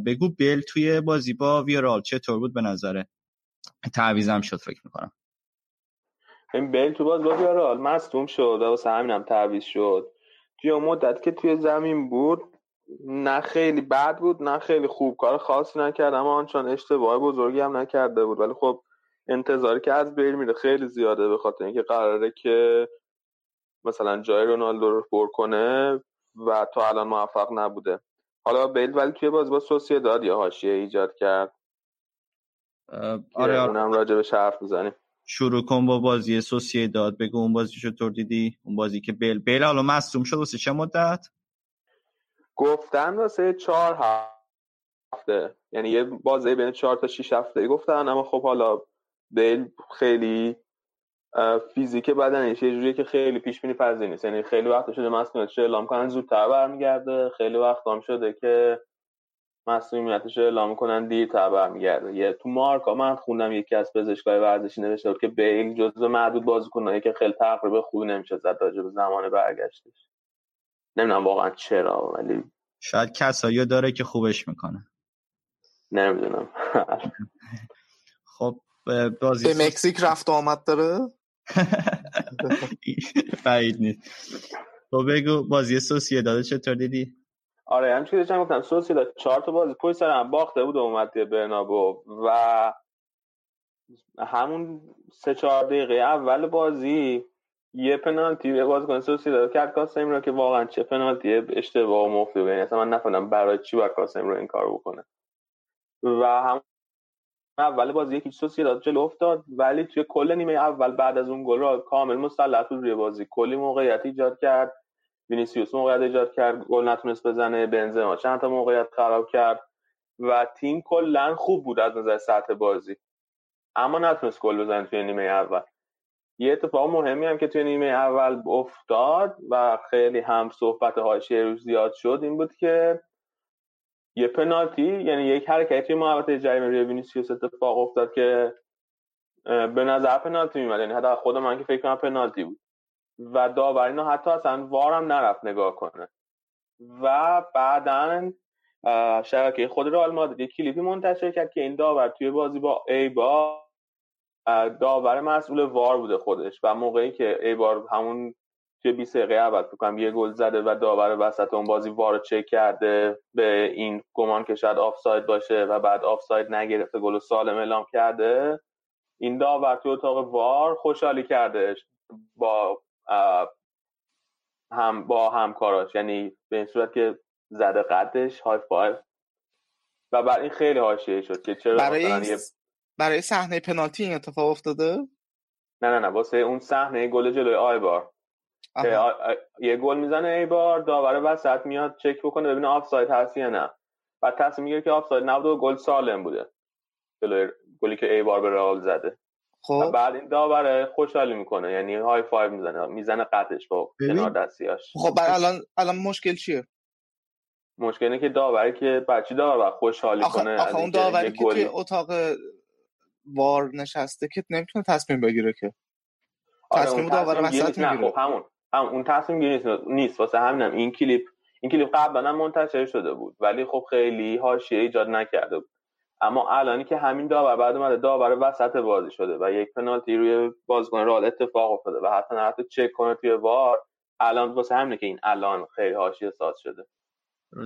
بگو بل توی بازی با ویارال چطور بود به نظره تعویزم شد فکر می‌کنم. این بل تو باز با ویارال مصدوم شد و واسه همینم تعویز شد. توی مدت که توی زمین بود نه خیلی بد بود نه خیلی خوب. کار خاصی نکرد اما آنچان اشتباه بزرگی هم نکرده بود. ولی خب انتظاری که از بیل میره خیلی زیاده به خاطر اینکه قراره که مثلا جای رونالدو رو پر کنه و تا الان موفق نبوده. حالا بیل ولی توی باز با سوسیه داد یا حاشیه ایجاد کرد. آره, آره. اونم راجع به حرف بزنیم شروع کن با بازی سوسیه داد بگو اون بازی چطور دیدی؟ اون بازی که بیل بیل حالا مصدوم شد واسه چه مدت؟ گفتن واسه چهار هفته. یعنی یه بازی بین چهار تا شیش هفته گفتن اما خب حالا بیل خیلی فیزیک بدنش یه جوریه که خیلی پیش بینی پذیر نیست. یعنی خیلی وقت شده مسئولیتش اعلام کنن زودتر برمیگرده. خیلی وقت هم شده که مسئولیتش اعلام کنن دیرتر برمیگرده. یه تو مارکا من خوندم یکی از پزشکای ورزشی نوشته بود که بیل جزو معدود بازیکنایی که خیلی تقریبا خوبی نمیشه زد راجع به زمان برگشتش. نمی‌دونم واقعا چرا ولی شاید کسایی داره که خوبش می‌کنه. نمی‌دونم. خب بازی به مکزیک رفت آمد داره؟ بعید نیست. تو بگو بازی سوسیه داده چطور دیدی؟ آره همچنین که داشتم گفتم سوسیه داد چهار تا بازی پشت سر هم باخته بود اومد برنابو و همون سه چهار دقیقه اول بازی یه پنالتی بازیکن داد کرد کاسم رو که واقعا چه پنالتی اشتباه و مفتی بود یعنی اصلا من نفهمیدم برای چی باید کاسم رو این کار بکنه. و هم اول بازی یکی داد جلو افتاد ولی توی کل نیمه اول بعد از اون گل را کامل مسلط بود روی بازی. کلی موقعیت ایجاد کرد وینیسیوس موقعیت ایجاد کرد گل نتونست بزنه بنزما چند تا موقعیت خراب کرد و تیم کلا خوب بود از نظر سطح بازی. اما نتونست گل بزنه توی نیمه اول. یه اتفاق مهمی هم که توی نیمه اول افتاد و خیلی هم صحبت حاشیه روش زیاد شد این بود که یه پنالتی یعنی یک حرکتی توی محوطه جریمه وینیسیوس اتفاق افتاد که به نظر پنالتی میمد یعنی حتی خود من که فکر کنم پنالتی بود. و داور اینو حتی اصلا وارم نرفت نگاه کنه. و بعدا شبکه خود رئال مادرید یه کلیپی منتشر کرد که این داور توی بازی با ای با داور مسئول وار بوده خودش و موقعی که ای بار همون توی 20 دقیقه اول فکر یه گل زده و داور وسط اون بازی وار چک کرده به این گمان که شاید آفساید باشه و بعد آفساید نگرفته گل سالم اعلام کرده. این داور توی اتاق وار خوشحالی کرده با هم با همکاراش یعنی به این صورت که زده قدش high five و برای این خیلی حاشیه شد که چرا برای این... برای صحنه پنالتی این اتفاق افتاده؟ نه نه نه واسه اون صحنه گل جلوی آیبار. یه گل می‌زنه ایبار داور وسط میاد چک بکنه ببینه آفساید هست یا نه. بعد تصمیم می‌گیره که آفساید نبوده و گل سالم بوده. جلوی گلی که ایبار به رئال زده. خب. بعد این داور خوشحالی می‌کنه یعنی high five می‌زنه می‌زنه قدش با کنار دستیاش. خب بعد الان الان مشکل چیه؟ مشکل اینه که داوری که بچی داور خوشحالی آخه کنه آخه اون داوری که توی اتاق وار نشسته که نمی‌تونه تصمیم بگیره که. آره تصمیم داور وسط می‌گیره خب همون. هم اون تصمیم گیری نیست, نیست. واسه همینم این کلیپ این کلیپ قبلا منتشر شده بود ولی خب خیلی حاشیه ایجاد نکرده بود. اما الانی که همین داور بعد اومده داور وسط بازی شده و یک پنالتی روی بازیکن رال اتفاق افتاده و حتی نه حتی چک کنه توی وار الان واسه همینه که این الان خیلی حاشیه ساز شده.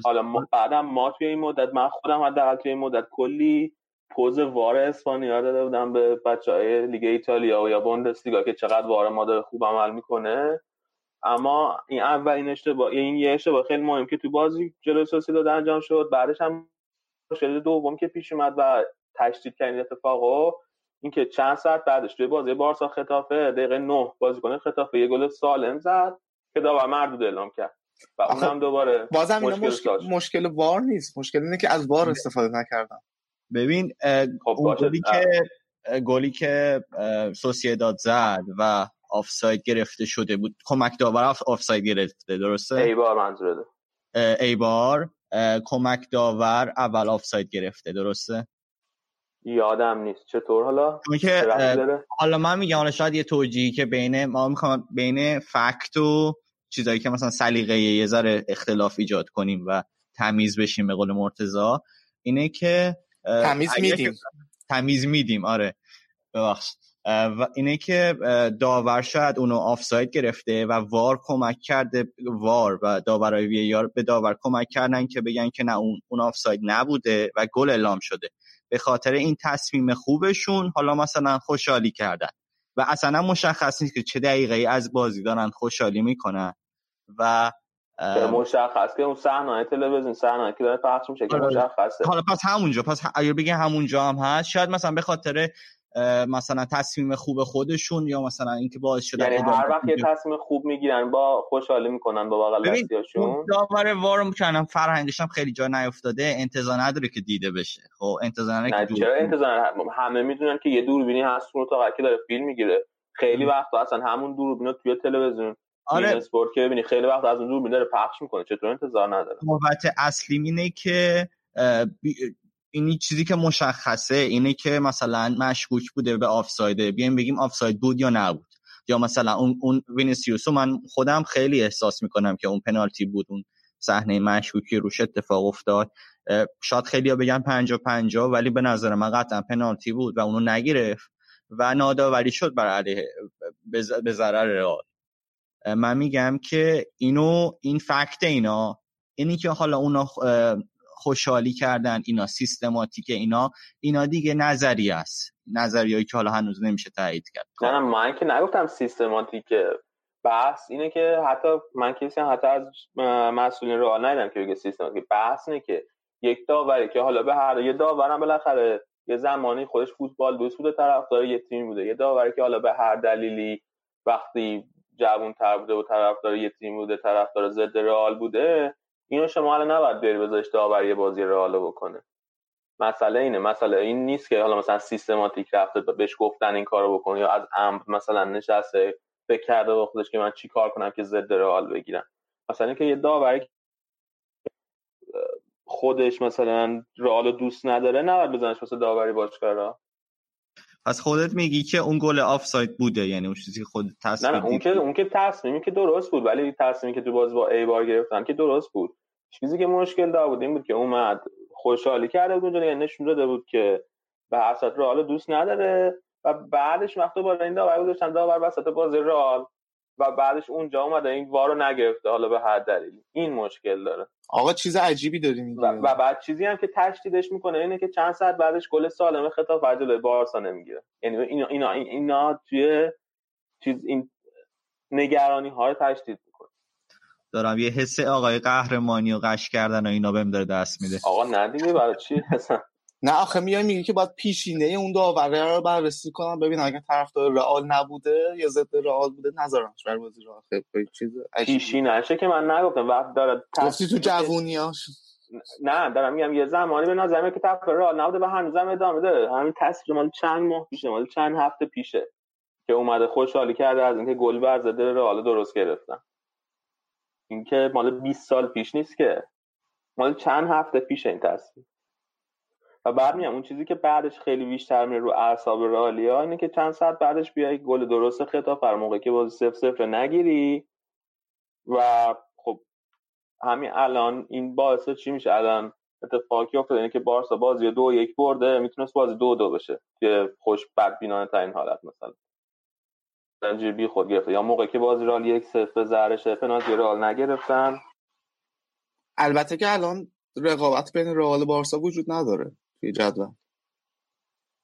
حالا ما بعدم ما توی این مدت من خودم حداقل توی این مدت کلی پوز وار اسپانیا داده بودم به بچه های لیگ ایتالیا و یا بوندسلیگا که چقدر وار ما داره خوب عمل می‌کنه. اما این اولین اشتباه این یه اشتباه خیلی مهم که تو بازی جلوی داده انجام شد. بعدش هم شده دوم که پیش اومد و تشدید کردن اتفاقو اینکه چند ساعت بعدش توی بازی بارسا خطافه دقیقه 9 بازیکن خطافه یه گل سالم زد که داور مردود اعلام کرد. و اونم دوباره بازم مشکل, مشکل, مشکل وار نیست. مشکل اینه که از وار استفاده نکردن. ببین خب اون گلی که گلی که سوسیداد زد و آفساید گرفته شده بود. کمک داور آفساید گرفته درسته؟ ای بار منظورده ای بار کمک داور اول آفساید گرفته درسته؟ یادم نیست. چطور حالا؟ که حالا من میگم حالا شاید یه توجیهی که بین ما می‌خوام بین فکت و چیزایی که مثلا سلیقه یه ذره اختلاف ایجاد کنیم و تمیز بشیم به قول مرتضی اینه که تمیز میدیم. تمیز میدیم آره. ببخشید و اینه که داور شاید اونو آفساید گرفته و وار کمک کرده وار و داورای وی به داور کمک کردن که بگن که نه اون اون آفساید نبوده و گل اعلام شده. به خاطر این تصمیم خوبشون حالا مثلا خوشحالی کردن. و اصلا مشخص نیست که چه دقیقه از بازی دارن خوشحالی می‌کنن. و مشخص که اون صحنه تلویزیون صحنه که داره پخش میشه که آره. مشخصه. حالا پس همونجا پس اگر بگه همونجا هم هست شاید مثلا به خاطر مثلا تصمیم خوب خودشون یا مثلا اینکه باعث شده یعنی هر وقت یه تصمیم خوب می‌گیرن با خوشحالی می‌کنن با بغل دستیاشون؟ داور وارم کردن فرهنگش هم خیلی جا نیافتاده انتظار نداره که دیده بشه. خب انتظار نداره که چرا انتظار همه می‌دونن که یه دوربینی هست اون تو که داره فیلم می‌گیره. خیلی وقت اصلا همون دوربینا توی تلویزیون آره. اسپورت که ببینی خیلی وقت از اون دوربین داره پخش می‌کنه چطور انتظار نداره؟ بابت اصلی اینه که اینی چیزی که مشخصه اینه که مثلا مشکوک بوده به آفسایده بیایم بگیم آفساید بود یا نبود. یا مثلا اون اون وینیسیوسو من خودم خیلی احساس می‌کنم که اون پنالتی بود اون صحنه مشکوکی روش اتفاق افتاد. شاید خیلی ها بگن پنجا پنجا ولی به نظر من قطعا پنالتی بود و اونو نگرفت و ناداوری شد بر علیه به ضرر رئال. من میگم که اینو این فکت اینا اینی که حالا اونا خوشحالی کردن اینا سیستماتیک اینا اینا دیگه نظری است. نظریهایی که حالا هنوز نمیشه تایید کرد. نه نه من که نگفتم سیستماتیکه بحث. اینه که حتی من کسی حتی از مسئولین رو ندیدم که بگه سیستماتیک. بحث اینه که یک داوری که حالا به هر یه داورم بالاخره یه زمانی خودش فوتبال دوست بوده طرفدار یه تیم بوده. یه داوری که حالا به هر دلیلی وقتی جوون تر بوده و طرفدار یه تیم بوده طرفدار ضد رئال بوده اینو شما الان نباید بری بذارش داوری بازی رئال بکنه. مسئله اینه مسئله این نیست که حالا مثلا سیستماتیک رفته بهش گفتن این کارو بکنه یا از عمد مثلا نشسته فکر کرده با خودش که من چی کار کنم که ضد رئال بگیرم. مثلا اینکه یه داوری خودش مثلا رئال دوست نداره نباید بزنش واسه داوری باشگاه پس خودت میگی که اون گل آفساید بوده یعنی اون چیزی که خود تصمیم نه, اون که اون که تصمیمی که درست بود ولی تصمیمی که تو باز با ای بار گرفتن که درست بود. چیزی که مشکل دار بود این بود که اومد خوشحالی کرده بود اونجا یعنی نشون داده بود که به حسرت رئال دوست نداره. و بعدش وقتی با این داور گذاشتن داور وسط بازی رال و بعدش اونجا اومده این وارو نگرفته حالا به هر دلیلی این مشکل داره. آقا چیز عجیبی داری و, و بعد چیزی هم که تشدیدش می‌کنه اینه که چند ساعت بعدش گل سالم خطاب فرجل بارسا نمی‌گیره. یعنی اینا اینا اینا توی چیز این نگرانی ها رو تشدید می‌کنه. دارم یه حس آقای قهرمانی و قش کردن و اینا بهم داره دست میده. آقا نه دیگه برای چی؟ نه آخه میای میگی که باید پیشینه اون داوره رو بررسی کنم. ببین اگه طرفدار رئال نبوده یا ضد رئال بوده نذارمش بر بازی رئال. خیلی چیز پیشینه‌شه که من نگفتم وقت داره گفتی تو جوونیاش نه دارم میگم یه زمانی به نظر که طرف رئال نبوده و هنوزم ادامه داره. همین تصویر مال چند ماه پیشه مال چند هفته پیشه که اومده خوشحالی کرده از اینکه گل بر زده رئال درست گرفتن. اینکه مال 20 سال پیش نیست که. مال چند هفته پیش این تصویر و بعد میام اون چیزی که بعدش خیلی بیشتر میره رو اعصاب رالیا اینه که چند ساعت بعدش بیای گل درست خطا پر موقع که بازی صفر صفر نگیری. و خب همین الان این باعث چی میشه الان؟ اتفاقی افتاده اینه که بارسا بازی دو یک برده می‌تونست بازی دو دو بشه که خوش بدبینانه ترین حالت مثلا. زنجیر بی خود گرفته. یا موقع که بازی رال یک صفر زهرش پنالتی رال نگرفتن. البته که الان رقابت بین رئال بارسا وجود نداره. توی جدول.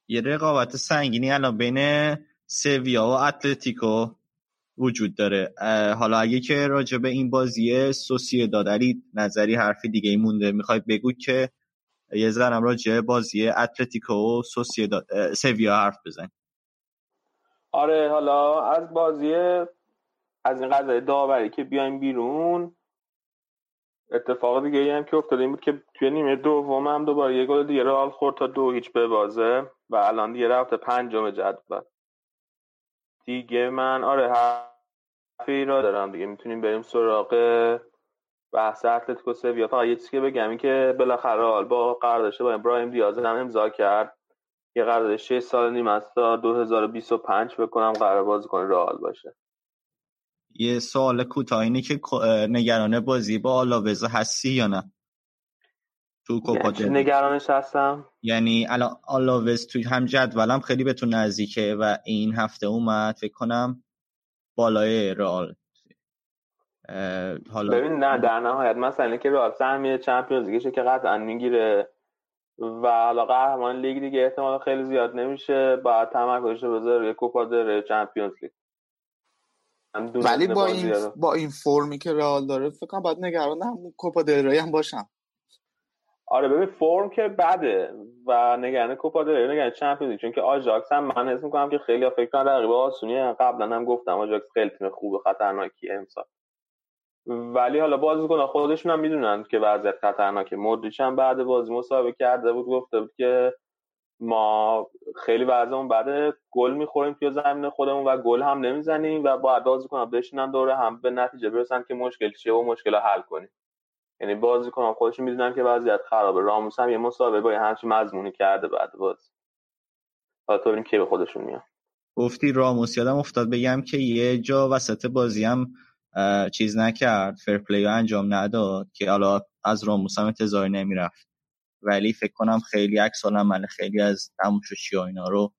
یه رقابت سنگینی الان بین سویا و اتلتیکو وجود داره. حالا اگه که راجع به این بازی سوسیه دادری نظری حرفی دیگه ای مونده. می‌خوای بگو که یه ذرم راجع بازی اتلتیکو و سوسیه سویا حرف بزن آره حالا از بازی از این قضیه داوری که بیایم بیرون اتفاق دیگه ای هم که افتاده این بود که توی نیمه دوم هم دوباره یه گل دیگه رئال خورد تا دو هیچ به بازه و الان دیگه رفته پنجم جدول. دیگه من آره حرفی را دارم دیگه. می‌تونیم بریم سراغ بحث اتلتیکو سویا. فقط یه چیزی که بگم این که بالاخره رئال با قراردادش با ابراهیم دیاز هم امضا کرد. یه قرارداد 6 سال نیم است تا 2025 بکنم قرار بازی کنه رئال باشه. یه سوال کوتاه اینه که نگران بازی با آلاوزا هستی یا نه؟ تو کوپا یعنی نگرانش هستم؟ یعنی الان آلاوز توی هم جدولم خیلی بهتون نزدیکه و این هفته اومد فکر کنم بالای رئال. حالا ببین نه در نهایت مثلا که رئال سهمیه چمپیونز لیگشه که قطعا می‌گیره. و حالا قهرمان لیگ دیگه احتمال خیلی زیاد نمیشه. بعد تمرکزش بذاره یه کوپا داره چمپیونز لیگ. ولی با این با این فرمی که رئال داره فکر کنم باید نگران هم کوپا دل ری هم باشم. آره ببین فرم که بده و نگران کوپا دل ری نگران چمپیونز چون که آژاکس هم من حس می‌کنم که خیلی فکر کنم رقیب آسونیه. قبلا هم گفتم آژاکس خیلی تیم خوب خطرناکی امسال. ولی حالا بازیکن خودشون هم می‌دونن که وضعیت خطرناکه. مودریچ هم بعد بازی مصاحبه کرده بود گفته بود که ما خیلی وضعمون بعد گل می‌خوریم توی زمین خودمون و گل هم نمی‌زنیم و باید بازیکن بشینن دوره هم به نتیجه برسن که مشکل چیه و مشکل حل کنیم. یعنی بازیکن خودشون می‌دونن که وضعیت خرابه. راموس هم یه مصاحبه با همچین مضمونی کرده بعد بازی. حالا تو که به خودشون میاد. گفتی راموس یادم افتاد بگم که یه جا وسط بازی هم چیز نکرد فرپلی انجام نداد که حالا از راموس هم انتظاری نمی‌رفت. ولی فکر کنم خیلی عکس من خیلی از تماشاچی ها اینا رو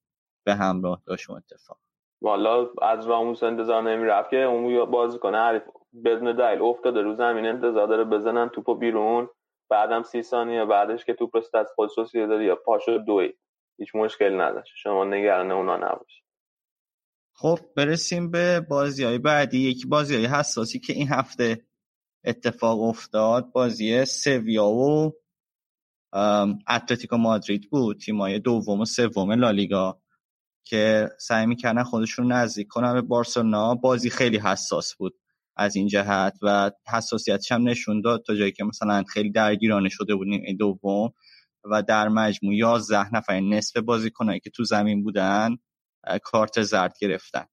به همراه داشت اتفاق. والا از راموس انتظار نمی‌رفت که اون بازی کنه. حریف بدون دلیل افتاده رو زمین انتظار داره بزنن توپو بیرون. بعدم سی ثانیه بعدش که توپ رسید از خود سوسیه داره یا پاشو دوی هیچ مشکل نداشت. شما نگران اونا نباش خب برسیم به بازی های بعدی. یکی بازی های حساسی که این هفته اتفاق افتاد بازی سویا و اتلتیکو مادرید بود تیمای دوم و سوم لالیگا که سعی می‌کردن خودشون نزدیک کنن به بارسلونا. بازی خیلی حساس بود از این جهت و حساسیتش هم نشون داد تا جایی که مثلا خیلی درگیرانه شده بودیم این دوم و در مجموع 11 نفر نصف بازیکنایی که تو زمین بودن کارت زرد گرفتن.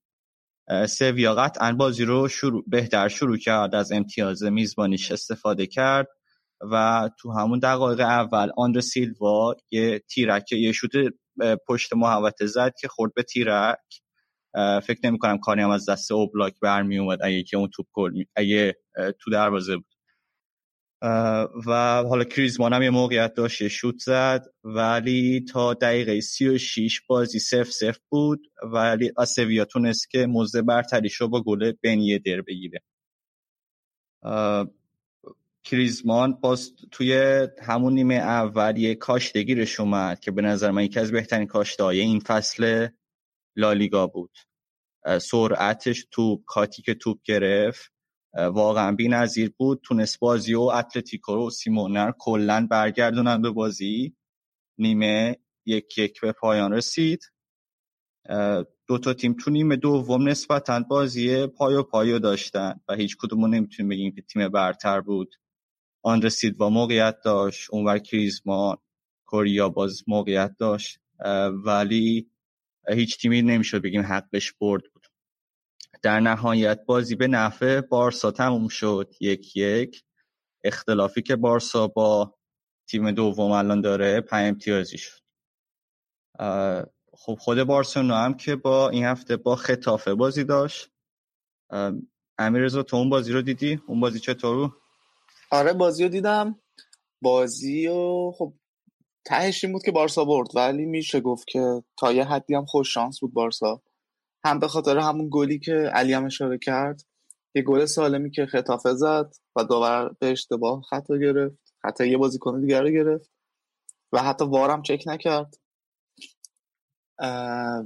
سویا قطعا بازی رو شروع بهتر شروع کرد از امتیاز میزبانیش استفاده کرد. و تو همون دقایق اول آندر سیلوا یه تیرک یه شوت پشت محوطه زد که خورد به تیرک. فکر نمی کنم کاری هم از دست اوبلاک برمی اومد اگه که اون توپ گل اگه تو دروازه بود. و حالا کریزمان هم یه موقعیت داشت شوت زد ولی تا دقیقه 36 بازی سف سف بود ولی آسویا تونست که موزه برتریش رو با گل بنیه در بگیره. گریزمان باز توی همون نیمه اول یه اومد که به نظر من یکی از بهترین کاشتهای این فصل لالیگا بود. سرعتش توپ کاتی که توپ گرفت. واقعا بی نظیر بود. تونست بازی و اتلتیکو رو سیمئونه رو کلا برگردونن به بازی. نیمه یک یک به پایان رسید. دو تا تیم تو نیمه دوم نسبتا بازی پایاپای داشتن و هیچ کدومو نمی‌تونیم بگیم که تیم برتر بود. آن رسید و موقعیت داشت. اونور کریزمان کوریا باز موقعیت داشت. ولی هیچ تیمی نمی‌شد بگیم حقش برد بود. در نهایت بازی به نفع بارسا تموم شد. یک یک. اختلافی که بارسا با تیم دوم الان داره پنج امتیازی شد. خب خود بارسلونا هم که با این هفته با خطافه بازی داشت. امیرزا تو اون بازی رو دیدی؟ اون بازی چطور آره بازی رو دیدم. بازی و خب تهش این بود که بارسا برد ولی میشه گفت که تا یه حدی هم خوش شانس بود بارسا. هم به خاطر همون گلی که علی هم اشاره کرد یه گل سالمی که خطافه زد و داور به اشتباه خطا گرفت. حتی یه بازیکن دیگر رو گرفت و حتی وارم چک نکرد.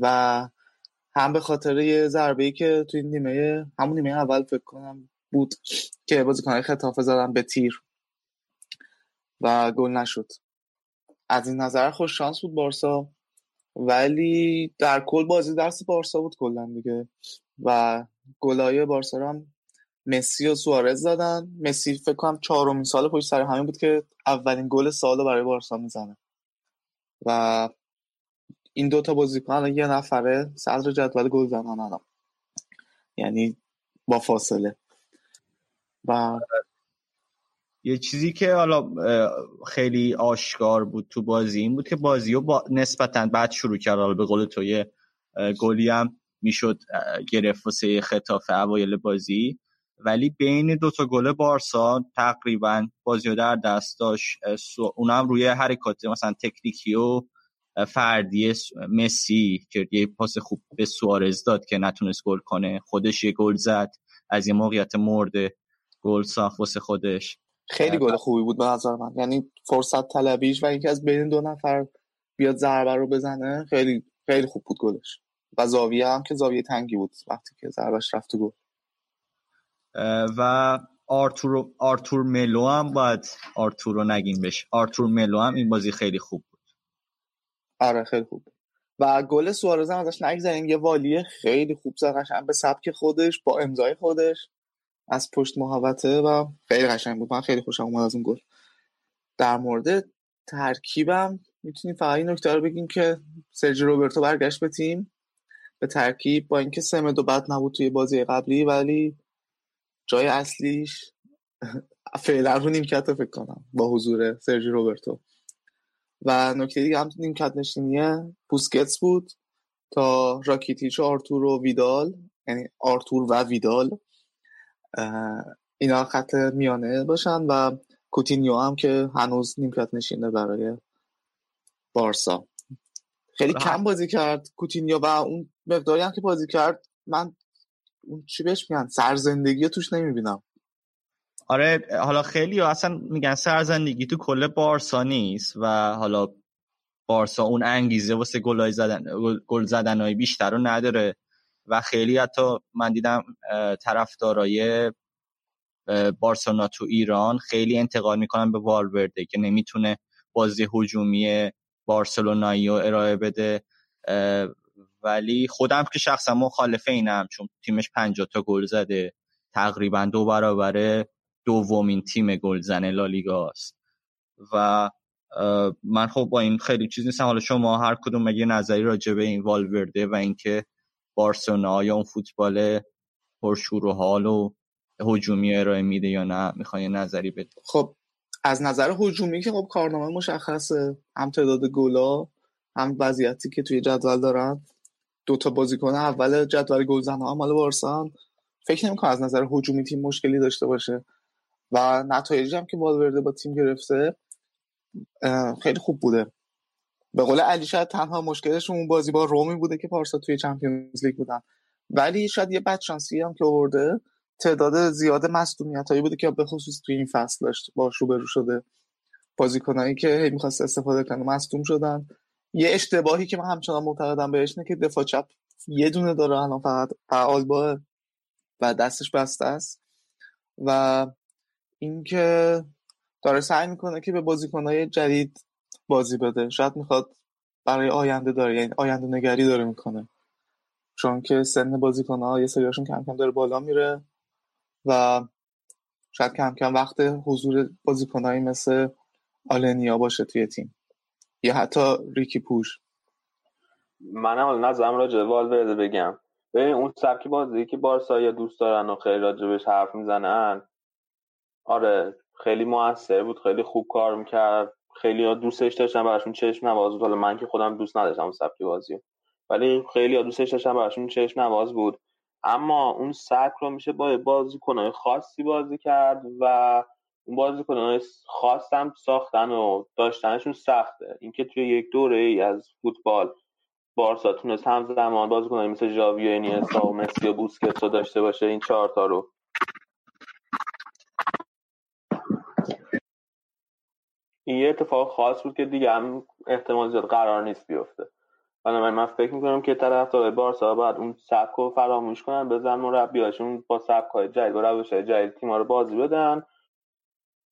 و هم به خاطر یه ضربه ای که توی نیمه همون نیمه اول فکر کنم بود که بازیکنهای خطافه زدن به تیر و گل نشد. از این نظر خوش شانس بود بارسا ولی در کل بازی درس بارسا بود کلا دیگه. و گلای بارسا هم مسی و سوارز زدن. مسی فکر کنم چهارمین سال پشت سر همین بود که اولین گل سال برای بارسا می‌زنه. و این دوتا بازیکن یه نفره صدر جدول گل زنان الان. یعنی با فاصله. و یه چیزی که حالا خیلی آشکار بود تو بازی این بود که بازی رو با نسبتا بعد شروع کرد. حالا به قول توی گلی هم می‌شد گرفت واسه خطاف اوایل بازی. ولی بین دو تا گل بارسا تقریبا بازی رو در دست داشت. اونم روی حرکات مثلا تکنیکی و فردی مسی که یه پاس خوب به سوارز داد که نتونست گل کنه. خودش یه گل زد از یه موقعیت مرده. گل ساخت واسه خودش. خیلی گل خوبی بود به نظر من. یعنی فرصت طلبیش و اینکه از بین دو نفر بیاد ضربه رو بزنه خیلی خیلی خوب بود گلش. و زاویه هم که زاویه تنگی بود وقتی که ضربش رفت گل. و آرتور آرتور ملو هم باید آرتور رو نگیم بشه آرتور ملو هم این بازی خیلی خوب بود. آره خیلی خوب. و گل سوارز هم ازش نگذاریم یه والیه خیلی خوب زد به سبک خودش با امضای خودش. از پشت محوطه و خیلی قشنگ بود. من خیلی خوشم اومد از اون گل. در مورد ترکیبم می‌تونیم فقط این نکته رو بگیم که سرجی روبرتو برگشت به تیم. به ترکیب با اینکه سمدو بد نبود توی بازی قبلی ولی جای اصلیش فعلا رو نیمکت فکر کنم با حضور سرجی روبرتو. و نکته دیگه هم نیمکت نشینیه بوسکتس بود تا راکیتیچ آرتور و ویدال یعنی آرتور و ویدال. اینا خط میانه باشن و کوتینیو هم که هنوز نیمکت نشینه برای بارسا. خیلی کم بازی کرد کوتینیو و اون مقداری هم که بازی کرد من اون چی بهش میگن سرزندگی توش نمی‌بینم. آره حالا خیلی اصلا میگن سرزندگی تو کل بارسا نیست و حالا بارسا اون انگیزه واسه گل زدن گل زدنهای بیشتر رو نداره. و خیلی حتی من دیدم طرفدارای بارسلونا تو ایران خیلی انتقاد می‌کنن به والورده که نمی‌تونه بازی هجومی بارسلونایی رو ارائه بده. ولی خودم که شخصا مخالف اینم چون تیمش 50 تا گل زده. تقریبا دو برابر دومین تیم گلزن لالیگاست و من خب با این خیلی چیز نیستم. حالا شما هر کدوم مگه نظری راجع به این والورده و اینکه بارسلونا یا اون فوتبال پرشور و حال و هجومی ارائه میده یا نه؟ می‌خوای نظری بده خب از نظر هجومی که خب کارنامه مشخصه. هم تعداد گلا هم وضعیتی که توی جدول دارن. دو تا بازیکن اول جدول گلزن ها مال بارسا فکر نمی‌کنم از نظر هجومی تیم مشکلی داشته باشه. و نتایجی هم که والورده با تیم گرفته خیلی خوب بوده. به قول علی شاید تنها مشکلش اون بازی با رومی بوده که پارسا توی چمپیونز لیگ بودن. ولی شاید یه بدشانسی هم که آورده تعداد زیاد مصدومیت هایی بوده که به خصوص توی این فصل داشت باش روبرو شده بازیکنایی که می‌خواست استفاده کنه مصدوم شدن. یه اشتباهی که من همچنان معتقدم بهش اینه که دفاع چپ یه دونه داره الان فقط فعال با و دستش بسته است. و اینکه داره سعی می‌کنه که به بازیکنهای جدید بازی بده. شاید می‌خواد برای آینده داره یعنی آینده نگری داره می‌کنه. چون که سن بازیکنها یه سریاشون کم کم داره بالا میره و شاید کم کم وقت حضور بازیکنهایی مثل آلنیا باشه توی تیم. یا حتی ریکی پوش. منم نظرم راجع والورده بگم. ببین اون سبکی بازی که بارسا یا دوست دارن و خیلی راجبش حرف می‌زنن آره خیلی موثر بود خیلی خوب کار می‌کرد. خیلی ها دوستش داشتن براشون چشم نواز بود. حالا من که خودم دوست نداشتم اون سبکی بازی ولی خیلی ها دوستش داشتن براشون چشم نواز بود. اما اون سبک رو میشه با بازیکنهای خاصی بازی کرد و اون بازیکنهای خاص هم ساختن و داشتنشون سخته. اینکه توی یک دوره ای از فوتبال بارسا تونست همزمان بازیکنایی مثل ژاوی و انیستا و مسی و بوسکتس رو داشته باشه این چهار تا رو. این یه اتفاق خاص بود که دیگه هم احتمال زیاد قرار نیست بیفته. بنابراین من فکر می‌کنم که طرفدار بارسا باید اون سبک رو فراموش کنن بزن مربیاشون با سبک های جدید و روش های جدید تیما رو بازی بدن.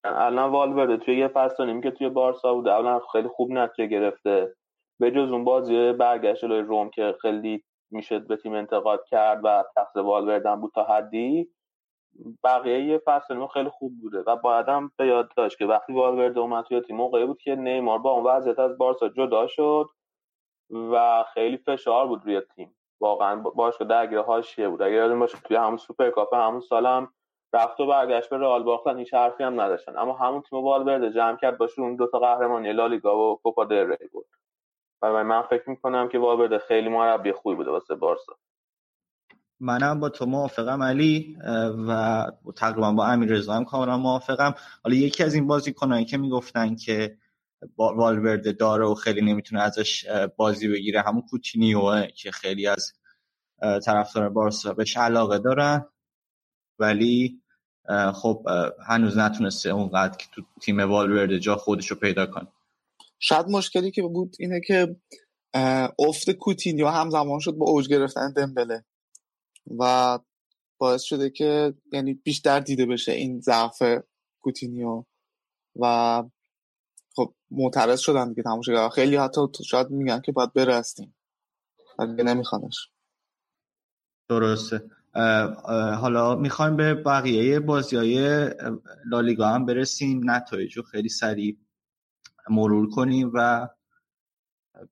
الان والورده توی یه فصل نیم که توی بارسا بود اولا خیلی خوب نتیجه گرفته. به جز اون بازی برگشت لوی روم که خیلی میشه به تیم انتقاد کرد و تقصیر والوردن بود تا حدی. بقیه یه فصل خیلی خوب بوده و بعدم به یاد داشت که وقتی والورده اومد توی تیم موقعی بود که نیمار با اون وضعیت از بارسا جدا شد و خیلی فشار بود روی تیم. واقعا باش درگیر حاشیه بود. اگر یادتون باشه توی همون سوپرکاپ همون سالم رفت و برگشت به رئال باختن هیچ حرفی هم نداشتن. اما همون تیم والورده جمع کرد باشه اون دو تا قهرمانی لالیگا و کوپا دل ری بود. برای من فکر می‌کنم که والورده خیلی مربی خوبی بوده واسه بارسا. منم با تو موافقم علی و تقریبا با امیر رضا هم کاملا موافقم. حالا یکی از این بازیکنایی که می‌گفتن که والورده داره و خیلی نمی‌تونه ازش بازی بگیره همون کوتینیوه که خیلی از طرفدار بارسا بهش علاقه دارن. ولی خب هنوز نتونسته اونقدر که تو تیم والورده جا خودش رو پیدا کنه. شاید مشکلی که بود اینه که افت کوتینیو همزمان شد با اوج گرفتن دمبله. و باعث شده که یعنی بیشتر دیده بشه این ضعف کوتینیو و خب معترض شدن دیگه تماشاگر خیلی حتی شاید میگن که باید برستیم ولی نمیخوانش. درسته. حالا می‌خوایم به بقیه بازی های لالیگا هم برسیم. نتایج خیلی سریع مرور کنیم و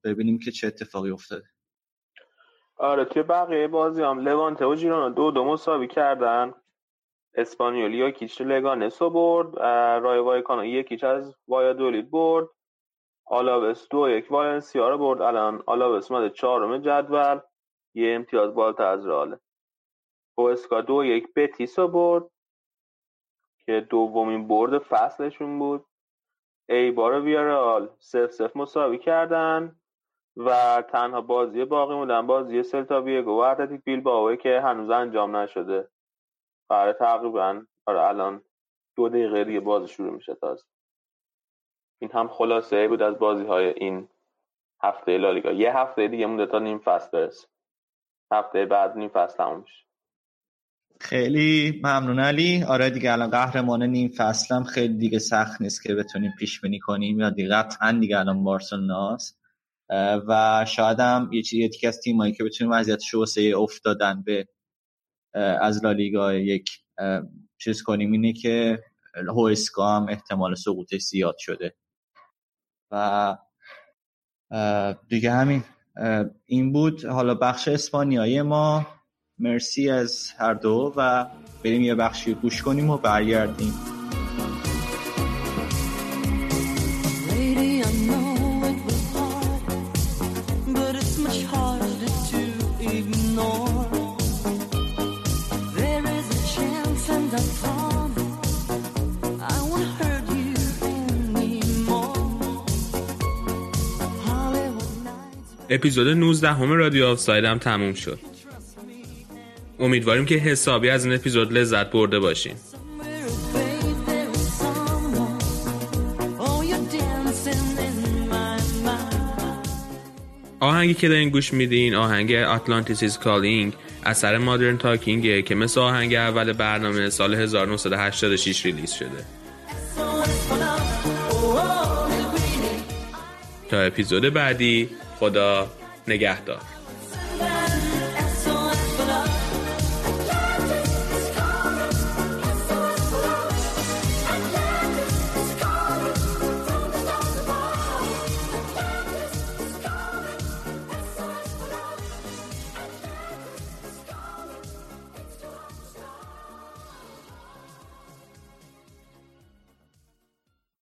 ببینیم که چه اتفاقی افتاده. آره توی بقیه بازی هم لوانته و جیرونا دو دو مساوی کردن. اسپانیول یک هیچ لگانسو برد رایو وایکانو یک هیچ از وایادولید برد. آلاوس دو یک والنسیا رو برد. الان آلاوس اومده چهارم جدول. یه امتیاز بالاتر از رئاله. اوئسکا دو یک بتیس رو برد. که دومین برد فصلشون بود. ایبار ویارال صفر صفر مساوی کردن. و تنها بازی باقی موندن بازی سلتا ویگو و اتلتیک بیلبائو که هنوز انجام نشده. قرار تقریبا آره الان دو دقیقه دیگه بازی شروع میشه تازه. این هم خلاصه بود از بازی های این هفته لالیگا. یه هفته دیگه مونده تا نیم فصل برسه. هفته بعد نیم فصل تموم میشه. خیلی ممنون علی. آره دیگه الان قهرمان نیم فصلم خیلی دیگه سخت نیست که بتونیم پیش بینی کنیم. یا دیگه قطعا دیگه الان بارسلوناست و شاید هم یه چیزی یکی از تیمایی که بتونیم وضعیتش واسه افتادن به از لالیگا یک چیز کنیم اینه که هویسکا هم احتمال سقوطش زیاد شده. و دیگه همین این بود. حالا بخش اسپانیایی ما. مرسی از هر دو و بریم یه بخشی گوش کنیم و برگردیم. اپیزود 19 هم رادیو آفساید هم تموم شد. امیدواریم که حسابی از این اپیزود لذت برده باشین. آهنگی که دارین گوش میدین آهنگ Atlantis Is Calling اثر Modern Talking ه که مثل آهنگ اول برنامه سال 1986 release شده. تا اپیزود بعدی خدا نگهدار.